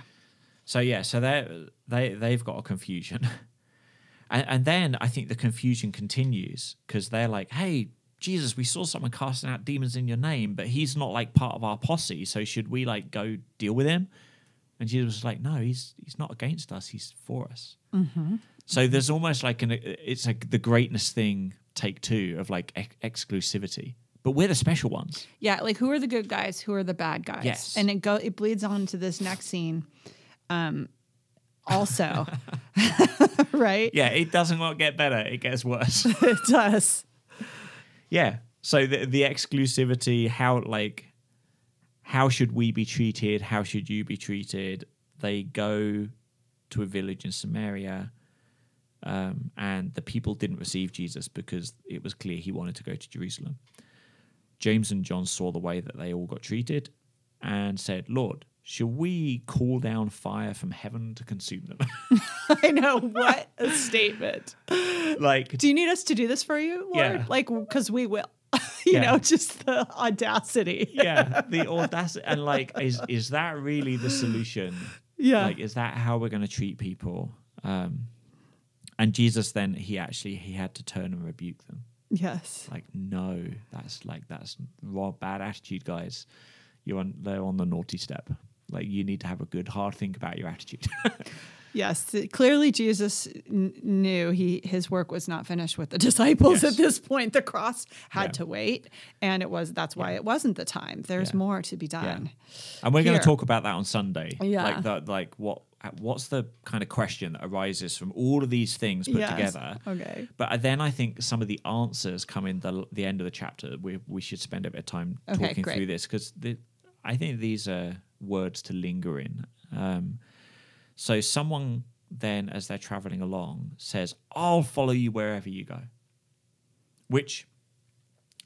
Speaker 1: So yeah, so they they they've got a confusion, and, and then I think the confusion continues because they're like, "Hey, Jesus, we saw someone casting out demons in your name, but he's not like part of our posse. So should we like go deal with him?" And Jesus was like, "No, he's he's not against us. He's for us." So there's almost like an it's like the greatness thing take two of like ex- exclusivity, but we're the special ones.
Speaker 2: yeah. Like who are the good guys? Who are the bad guys?
Speaker 1: Yes.
Speaker 2: and it go it bleeds on to this next scene. Um, also, right?
Speaker 1: Yeah, it doesn't not get better; it gets worse.
Speaker 2: it does.
Speaker 1: Yeah. So the the exclusivity, how like how should we be treated? How should you be treated? They go to a village in Samaria, um, and the people didn't receive Jesus because it was clear he wanted to go to Jerusalem. James and John saw the way that they all got treated and said, Lord, shall we call down fire from heaven to consume them?
Speaker 2: I know what a statement.
Speaker 1: like,
Speaker 2: Do you need us to do this for you, Lord?
Speaker 1: Yeah.
Speaker 2: Like, because we will. you
Speaker 1: Yeah.
Speaker 2: know, just the audacity.
Speaker 1: yeah, the audacity and like, is is that really the solution?
Speaker 2: Yeah.
Speaker 1: Like, is that how we're going to treat people? Um, and Jesus then he actually he had to turn and rebuke them.
Speaker 2: yes.
Speaker 1: Like, no, that's like that's raw bad attitude, guys. You're on they're on the naughty step. Like, you need to have a good hard think about your attitude.
Speaker 2: Yes, clearly Jesus n- knew he his work was not finished with the disciples
Speaker 1: Yes.
Speaker 2: at this point. The cross had
Speaker 1: Yeah.
Speaker 2: to wait, and it was that's why it wasn't the time. There's
Speaker 1: Yeah.
Speaker 2: more to be done.
Speaker 1: and we're going to talk about that on Sunday.
Speaker 2: Yeah.
Speaker 1: Like the like what what's the kind of question that arises from all of these things put
Speaker 2: Yes.
Speaker 1: together?
Speaker 2: Okay.
Speaker 1: But then I think some of the answers come in the the end of the chapter. We we should spend a bit of time
Speaker 2: Okay,
Speaker 1: talking
Speaker 2: great.
Speaker 1: through this because I think these are words to linger in. Um, so someone then, as they're traveling along, says, "I'll follow you wherever you go," which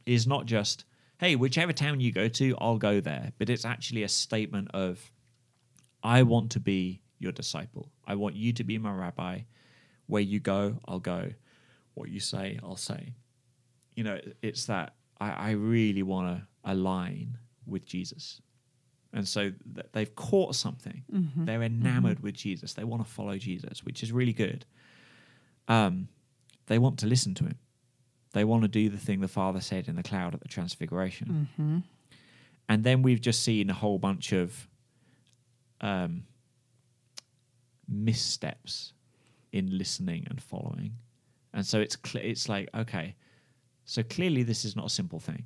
Speaker 1: is not just, "Hey, whichever town you go to, I'll go there," but it's actually a statement of, "I want to be your disciple. I want you to be my rabbi. Where you go, I'll go. What you say, I'll say." You know, it's that I, I really want to align with Jesus. And so th- they've caught something. They're enamored with Jesus. They want to follow Jesus, which is really good. Um, they want to listen to him. They want to do the thing the Father said in the cloud at the Transfiguration. And then we've just seen a whole bunch of um, missteps in listening and following. And so it's cl- it's like okay, So clearly, this is not a simple thing.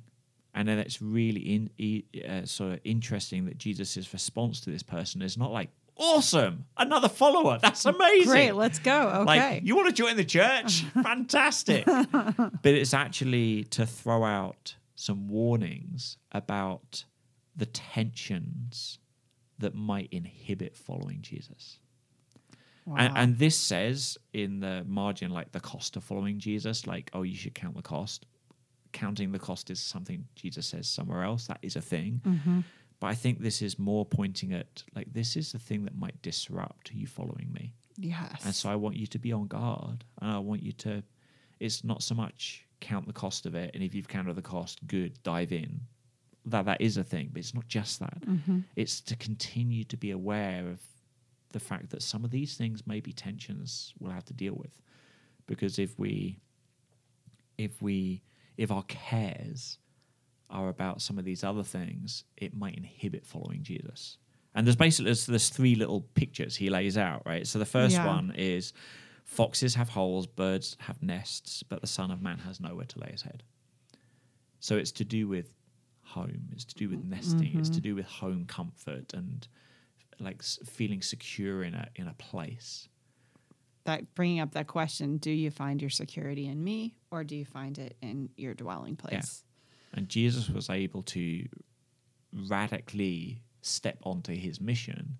Speaker 1: And then it's really in, uh, sort of interesting that Jesus' response to this person is not like, awesome, another follower. That's amazing.
Speaker 2: Great, let's go. Okay.
Speaker 1: Like, you want to join the church? Fantastic. but it's actually to throw out some warnings about the tensions that might inhibit following Jesus. And,
Speaker 2: Wow.
Speaker 1: and this says in the margin, like the cost of following Jesus, like, oh, you should count the cost. Counting the cost is something Jesus says somewhere else. That is a thing.
Speaker 2: Mm-hmm.
Speaker 1: But I think this is more pointing at, like, this is the thing that might disrupt you following me.
Speaker 2: yes.
Speaker 1: And so I want you to be on guard. And I want you to, it's not so much count the cost of it. And if you've counted the cost, good, dive in. That that is a thing, but it's not just that.
Speaker 2: Mm-hmm.
Speaker 1: It's to continue to be aware of the fact that some of these things may be tensions we'll have to deal with. Because if we, if we, if our cares are about some of these other things, it might inhibit following Jesus. And there's basically there's, there's three little pictures he lays out, right? So the first
Speaker 2: Yeah.
Speaker 1: one is foxes have holes, birds have nests, but the Son of Man has nowhere to lay his head. So it's to do with home, it's to do with nesting, it's mm-hmm. to do with home comfort and like feeling secure in a in a place.
Speaker 2: That bringing up that question: Do you find your security in me, or do you find it in your dwelling place?
Speaker 1: And Jesus was able to radically step onto his mission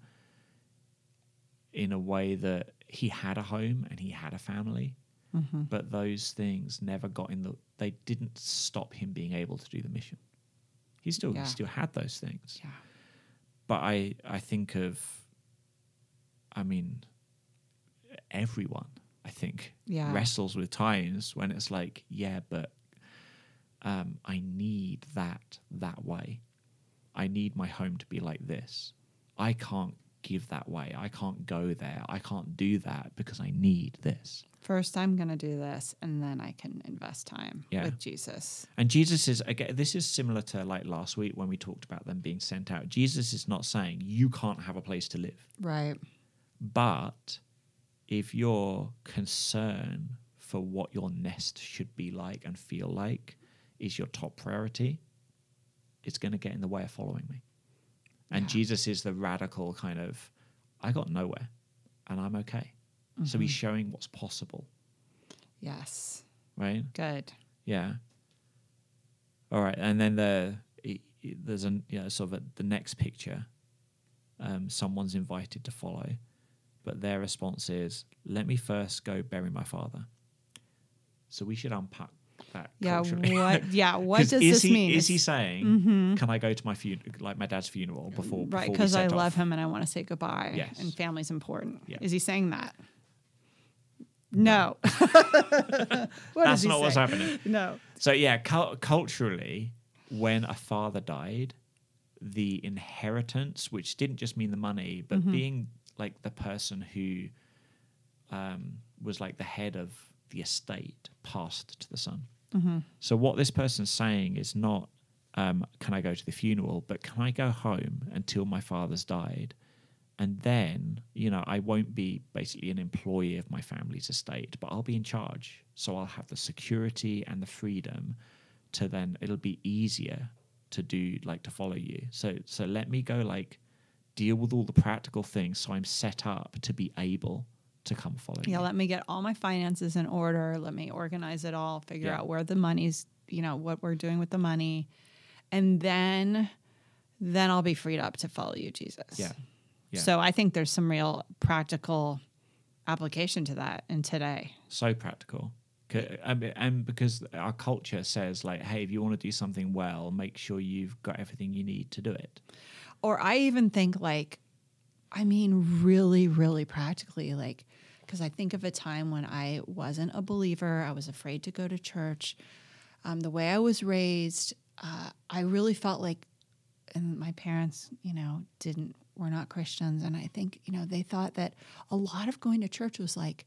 Speaker 1: in a way that he had a home and he had a family,
Speaker 2: Mm-hmm.
Speaker 1: but those things never got in the. They didn't stop him being able to do the mission. He still
Speaker 2: Yeah.
Speaker 1: he still had those things.
Speaker 2: Yeah.
Speaker 1: but I I think of, I mean, everyone I think
Speaker 2: Yeah.
Speaker 1: wrestles with times when it's like, yeah, but um, I need that that way. I need my home to be like this. I can't give that way. I can't go there. I can't do that because I need this.
Speaker 2: First, I'm going to do this, and then I can invest time
Speaker 1: Yeah.
Speaker 2: with Jesus.
Speaker 1: And Jesus is again. This is similar to like last week when we talked about them being sent out. Jesus is not saying you can't have a place to live.
Speaker 2: Right.
Speaker 1: But if your concern for what your nest should be like and feel like is your top priority, it's going to get in the way of following me. And
Speaker 2: Yeah.
Speaker 1: Jesus is the radical kind of, I got nowhere and I'm okay. So he's showing what's possible,
Speaker 2: Yes.
Speaker 1: right?
Speaker 2: Good.
Speaker 1: Yeah. All right, and then the there's an you know sort of a, the next picture. Um, someone's invited to follow, but their response is, "Let me first go bury my father." So we should unpack that.
Speaker 2: Yeah. What? Yeah. What does this
Speaker 1: he,
Speaker 2: mean?
Speaker 1: Is he saying, "Can I go to my funeral, like my dad's funeral, before?"
Speaker 2: right? Because I
Speaker 1: set
Speaker 2: love him and I want to say goodbye.
Speaker 1: Yes.
Speaker 2: And family's important.
Speaker 1: Yeah.
Speaker 2: Is he saying that? No. what
Speaker 1: That's
Speaker 2: does he
Speaker 1: not what's happening.
Speaker 2: No.
Speaker 1: So yeah, cul- culturally, when a father died, the inheritance, which didn't just mean the money, but
Speaker 2: Mm-hmm.
Speaker 1: being like the person who um, was like the head of the estate, passed to the son.
Speaker 2: Mm-hmm.
Speaker 1: So what this person's saying is not, um, "Can I go to the funeral?" but "Can I go home until my father's died?" And then, you know, I won't be basically an employee of my family's estate, but I'll be in charge. So I'll have the security and the freedom to then it'll be easier to do like to follow you. So so let me go like deal with all the practical things so I'm set up to be able to come follow
Speaker 2: Yeah.
Speaker 1: you.
Speaker 2: Let me get all my finances in order. Let me organize it all. Figure
Speaker 1: Yeah.
Speaker 2: out where the money's. You know what we're doing with the money, and then, then I'll be freed up to follow you, Jesus.
Speaker 1: Yeah. Yeah.
Speaker 2: So I think there's some real practical application to that in today.
Speaker 1: so practical. And and because our culture says like, hey, if you want to do something well, make sure you've got everything you need to do it.
Speaker 2: Or I even think like, I mean, really, really practically, like, because I think of a time when I wasn't a believer, I was afraid to go to church. Um, the way I was raised, uh, I really felt like, and my parents, you know, didn't, were not Christians. And I think, you know, they thought that a lot of going to church was like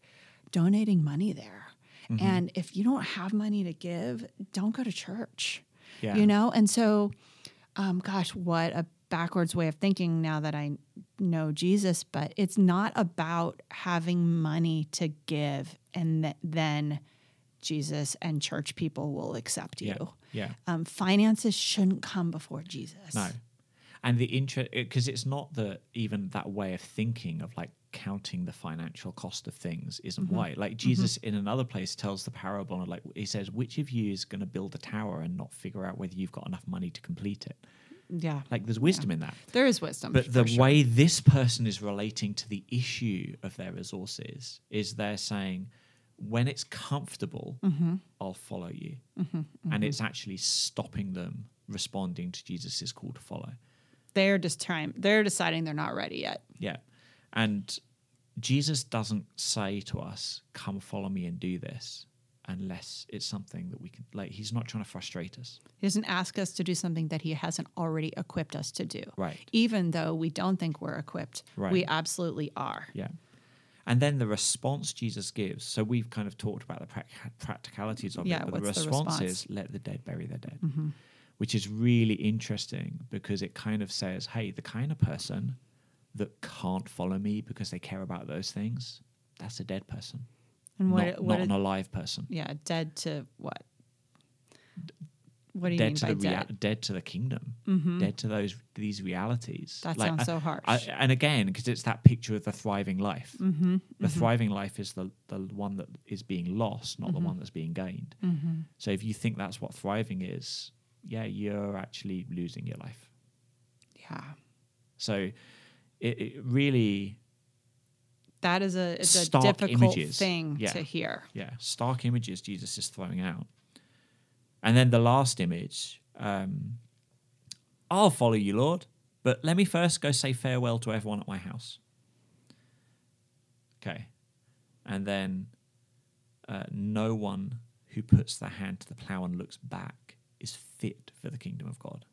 Speaker 2: donating money there. And if you don't have money to give, don't go to church
Speaker 1: Yeah.
Speaker 2: you know and so um, gosh what a backwards way of thinking now that i know jesus but it's not about having money to give and th- then Jesus and church people will accept you.
Speaker 1: Yeah. Yeah.
Speaker 2: Um, finances shouldn't come before Jesus.
Speaker 1: No. And the interest, because it's not that even that way of thinking of like counting the financial cost of things isn't
Speaker 2: Mm-hmm.
Speaker 1: right. Like Jesus in another place tells the parable of like, he says, which of you is going to build a tower and not figure out whether you've got enough money to complete it?
Speaker 2: Yeah.
Speaker 1: Like there's wisdom in that.
Speaker 2: There is wisdom.
Speaker 1: But the
Speaker 2: sure.
Speaker 1: way this person is relating to the issue of their resources is they're saying, when it's comfortable,
Speaker 2: Mm-hmm.
Speaker 1: I'll follow you. And it's actually stopping them responding to Jesus' call to follow.
Speaker 2: they're just trying, they're deciding they're not ready yet.
Speaker 1: Yeah. And Jesus doesn't say to us, come follow me and do this, unless it's something that we can, like, he's not trying to frustrate us.
Speaker 2: He doesn't ask us to do something that he hasn't already equipped us to do.
Speaker 1: Right.
Speaker 2: Even though we don't think we're equipped,
Speaker 1: Right.
Speaker 2: we absolutely are.
Speaker 1: Yeah. And then the response Jesus gives. So we've kind of talked about the prac- practicalities of
Speaker 2: Yeah,
Speaker 1: it, but the
Speaker 2: what's the
Speaker 1: response,
Speaker 2: response?
Speaker 1: is let the dead bury their dead, mm-hmm. which is really interesting because it kind of says, hey, the kind of person that can't follow me because they care about those things, that's a dead person,
Speaker 2: And what,
Speaker 1: not,
Speaker 2: what
Speaker 1: not
Speaker 2: is-
Speaker 1: an alive person.
Speaker 2: yeah, dead to what? What do you
Speaker 1: dead
Speaker 2: mean
Speaker 1: to
Speaker 2: by
Speaker 1: the rea-
Speaker 2: dead?
Speaker 1: dead to the kingdom, dead to those these realities.
Speaker 2: That
Speaker 1: Like,
Speaker 2: sounds
Speaker 1: I-
Speaker 2: so harsh.
Speaker 1: I, and again, because it's that picture of the thriving life.
Speaker 2: Mm-hmm,
Speaker 1: The thriving life is the the one that is being lost, not
Speaker 2: Mm-hmm.
Speaker 1: the one that's being gained. So if you think that's what thriving is, yeah, you're actually losing your life.
Speaker 2: yeah.
Speaker 1: So it, it really,
Speaker 2: That is a it's a difficult
Speaker 1: images.
Speaker 2: thing
Speaker 1: Yeah.
Speaker 2: to hear.
Speaker 1: yeah, stark images Jesus is throwing out. And then the last image, um, I'll follow you, Lord, but let me first go say farewell to everyone at my house. Okay. And then uh, no one who puts their hand to the plow and looks back is fit for the kingdom of God.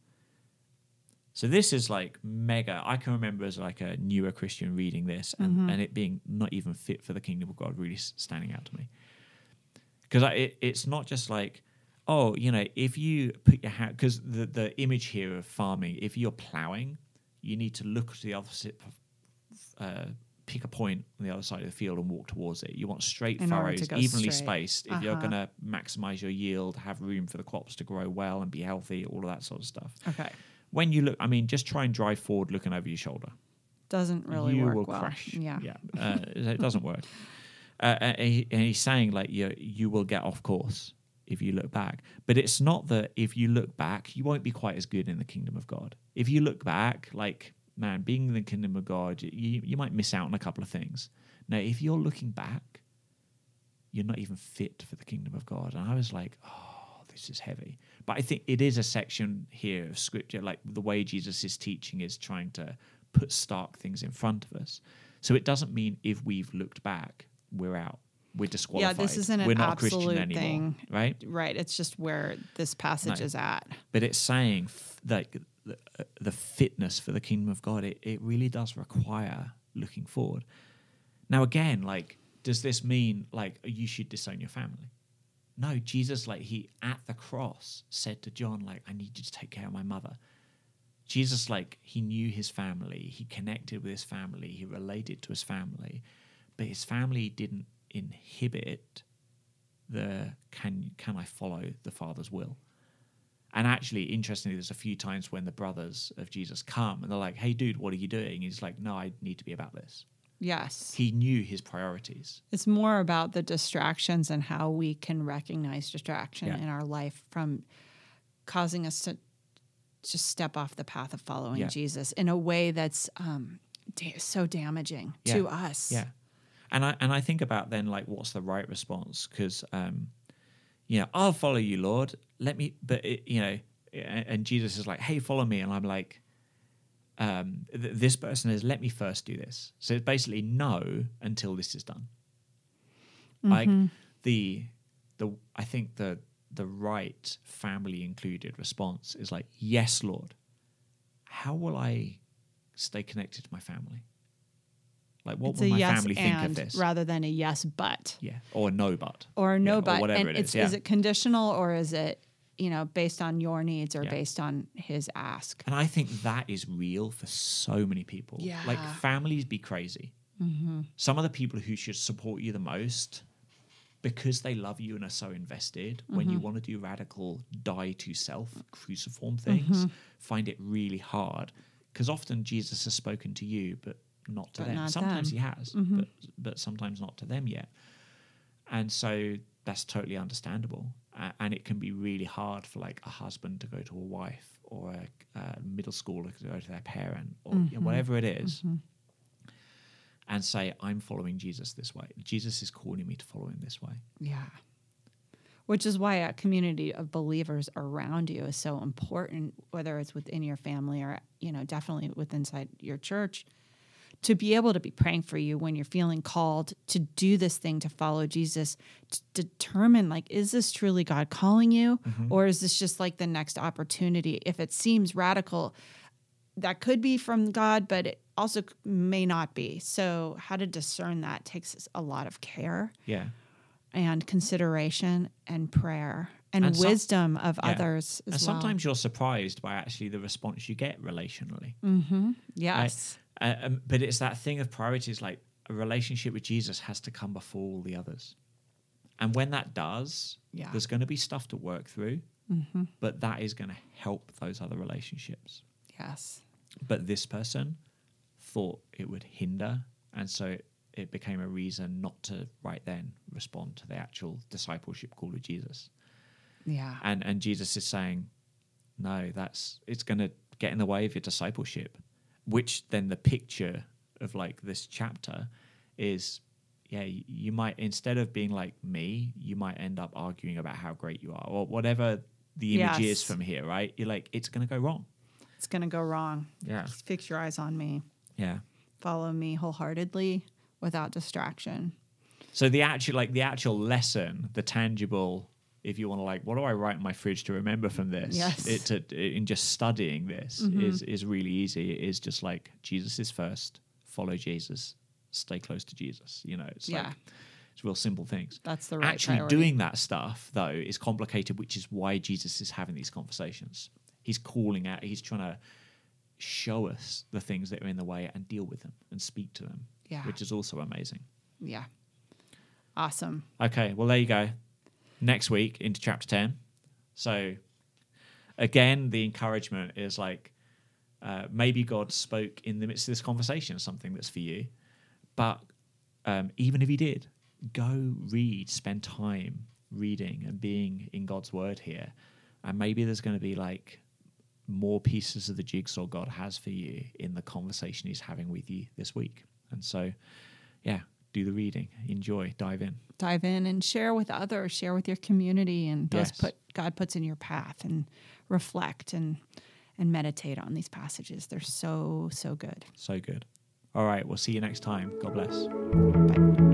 Speaker 1: So this is like mega. I can remember as like a newer Christian reading this and, and it being not even fit for the kingdom of God really standing out to me. Because it, it's not just like, oh, you know, if you put your hand, because the, the image here of farming, if you're plowing, you need to look to the side, uh, pick a point on the other side of the field and walk towards it. You want straight
Speaker 2: In
Speaker 1: furrows, evenly
Speaker 2: straight.
Speaker 1: spaced. If you're
Speaker 2: Uh-huh.
Speaker 1: going to maximize your yield, have room for the crops to grow well and be healthy, all of that sort of stuff.
Speaker 2: Okay.
Speaker 1: When you look, I mean, just try and drive forward looking over your shoulder.
Speaker 2: Doesn't really
Speaker 1: you
Speaker 2: work
Speaker 1: will
Speaker 2: well.
Speaker 1: crash.
Speaker 2: Yeah.
Speaker 1: yeah, uh, it doesn't work. Uh, and, he, and he's saying like you you will get off course if you look back. But it's not that if you look back, you won't be quite as good in the kingdom of God. If you look back, like man, being in the kingdom of God, you you might miss out on a couple of things. Now, if you're looking back, you're not even fit for the kingdom of God. And I was like, oh, this is heavy. But I think it is a section here of scripture, like the way Jesus is teaching is trying to put stark things in front of us. So it doesn't mean if we've looked back, we're out. We're disqualified.
Speaker 2: Yeah, this isn't an
Speaker 1: we're not Christian
Speaker 2: absolute
Speaker 1: anymore,
Speaker 2: thing.
Speaker 1: right?
Speaker 2: Right. It's just where this passage
Speaker 1: No.
Speaker 2: is at.
Speaker 1: But it's saying f- like the, uh, the fitness for the kingdom of God. It it really does require looking forward. Now again, like, does this mean like you should disown your family? No, Jesus, like he at the cross said to John, like, I need you to take care of my mother. Jesus, like, he knew his family, he connected with his family, he related to his family, but his family didn't inhibit the can can I follow the Father's will? And actually, interestingly, there's a few times when the brothers of Jesus come and they're like, "Hey, dude, what are you doing?" He's like, "No, I need to be about this."
Speaker 2: Yes.
Speaker 1: He knew his priorities.
Speaker 2: It's more about the distractions and how we can recognize distraction
Speaker 1: Yeah.
Speaker 2: in our life from causing us to just step off the path of following
Speaker 1: Yeah.
Speaker 2: Jesus in a way that's um, da- so damaging to us.
Speaker 1: Yeah, and I and I think about then like what's the right response because um, you know I'll follow you, Lord. Let me, but it, you know, and Jesus is like, "Hey, follow me," and I'm like, um, th- this person is let me first do this. So it's basically no until this is done. Like the the I think the the right family included response is like, "Yes, Lord. How will I stay connected to my family?" Like, what
Speaker 2: It's
Speaker 1: will my
Speaker 2: yes
Speaker 1: family think of this?
Speaker 2: rather than a yes but
Speaker 1: Yeah, or a no, but
Speaker 2: or a no
Speaker 1: Yeah, or
Speaker 2: but.
Speaker 1: whatever
Speaker 2: and
Speaker 1: it
Speaker 2: it's
Speaker 1: yeah.
Speaker 2: is it conditional or is it you know based on your needs or
Speaker 1: Yeah.
Speaker 2: based on his ask?
Speaker 1: And I think that is real for so many people.
Speaker 2: Yeah.
Speaker 1: Like families be crazy. Some of the people who should support you the most because they love you and are so invested, when
Speaker 2: Mm-hmm.
Speaker 1: you want to do radical die to self, cruciform things,
Speaker 2: Mm-hmm.
Speaker 1: find it really hard. Because often Jesus has spoken to you, but not to
Speaker 2: But
Speaker 1: them.
Speaker 2: not
Speaker 1: sometimes
Speaker 2: them. Mm-hmm.
Speaker 1: he has, but but sometimes not to them yet. And so that's totally understandable. And it can be really hard for like a husband to go to a wife or a, a middle schooler to go to their parent or you know, whatever it is mm-hmm. and say, I'm following Jesus this way. Jesus is calling me to follow him this way.
Speaker 2: Yeah. Which is why a community of believers around you is so important, whether it's within your family or, you know, definitely within inside your church, to be able to be praying for you when you're feeling called to do this thing, to follow Jesus, to determine like, is this truly God calling you? Or is this just like the next opportunity? If it seems radical, that could be from God, but it also may not be. So, how to discern that takes a lot of care
Speaker 1: Yeah.
Speaker 2: and consideration and prayer and,
Speaker 1: And some-
Speaker 2: wisdom of
Speaker 1: Yeah.
Speaker 2: others as
Speaker 1: and
Speaker 2: well.
Speaker 1: sometimes you're surprised by actually the response you get relationally.
Speaker 2: yes,
Speaker 1: Uh, um, but it's that thing of priorities like a relationship with Jesus has to come before all the others. And when that does,
Speaker 2: Yeah.
Speaker 1: there's going to be stuff to work through, but that is going to help those other relationships.
Speaker 2: yes,
Speaker 1: But this person thought it would hinder. And so it, it became a reason not to right then respond to the actual discipleship call of Jesus.
Speaker 2: yeah,
Speaker 1: And, and Jesus is saying, no, that's it's going to get in the way of your discipleship. Which then the picture of like this chapter is, yeah, you might instead of being like me, you might end up arguing about how great you are or whatever the image is from here, right? You're like, it's going to go wrong.
Speaker 2: it's gonna go wrong.
Speaker 1: Yeah.
Speaker 2: Just Fix your eyes on me.
Speaker 1: Yeah.
Speaker 2: Follow me wholeheartedly without distraction.
Speaker 1: So the actual like the actual lesson, the tangible, if you want to like, what do I write in my fridge to remember from this?
Speaker 2: Yes.
Speaker 1: It to in just studying this mm-hmm. is is really easy. It is just like Jesus is first, follow Jesus, stay close to Jesus. You know, it's
Speaker 2: Yeah.
Speaker 1: like it's real simple things.
Speaker 2: That's the right
Speaker 1: Actually
Speaker 2: priority.
Speaker 1: doing that stuff though is complicated, which is why Jesus is having these conversations. He's calling out, he's trying to show us the things that are in the way and deal with them and speak to them.
Speaker 2: Yeah.
Speaker 1: Which is also amazing.
Speaker 2: Yeah, awesome.
Speaker 1: Okay, well there you go. Next week into chapter ten. So again, the encouragement is like uh, maybe God spoke in the midst of this conversation something that's for you, but um, even if He did, go read, spend time reading and being in God's Word here, and maybe there's going to be like more pieces of the jigsaw God has for you in the conversation He's having with you this week. And so, yeah, do the reading, enjoy, dive in.
Speaker 2: Dive in and share with others. Share with your community and those
Speaker 1: Yes.
Speaker 2: put God puts in your path and reflect and and meditate on these passages. They're so so good.
Speaker 1: So good. All right, we'll see you next time. God bless.
Speaker 2: Bye.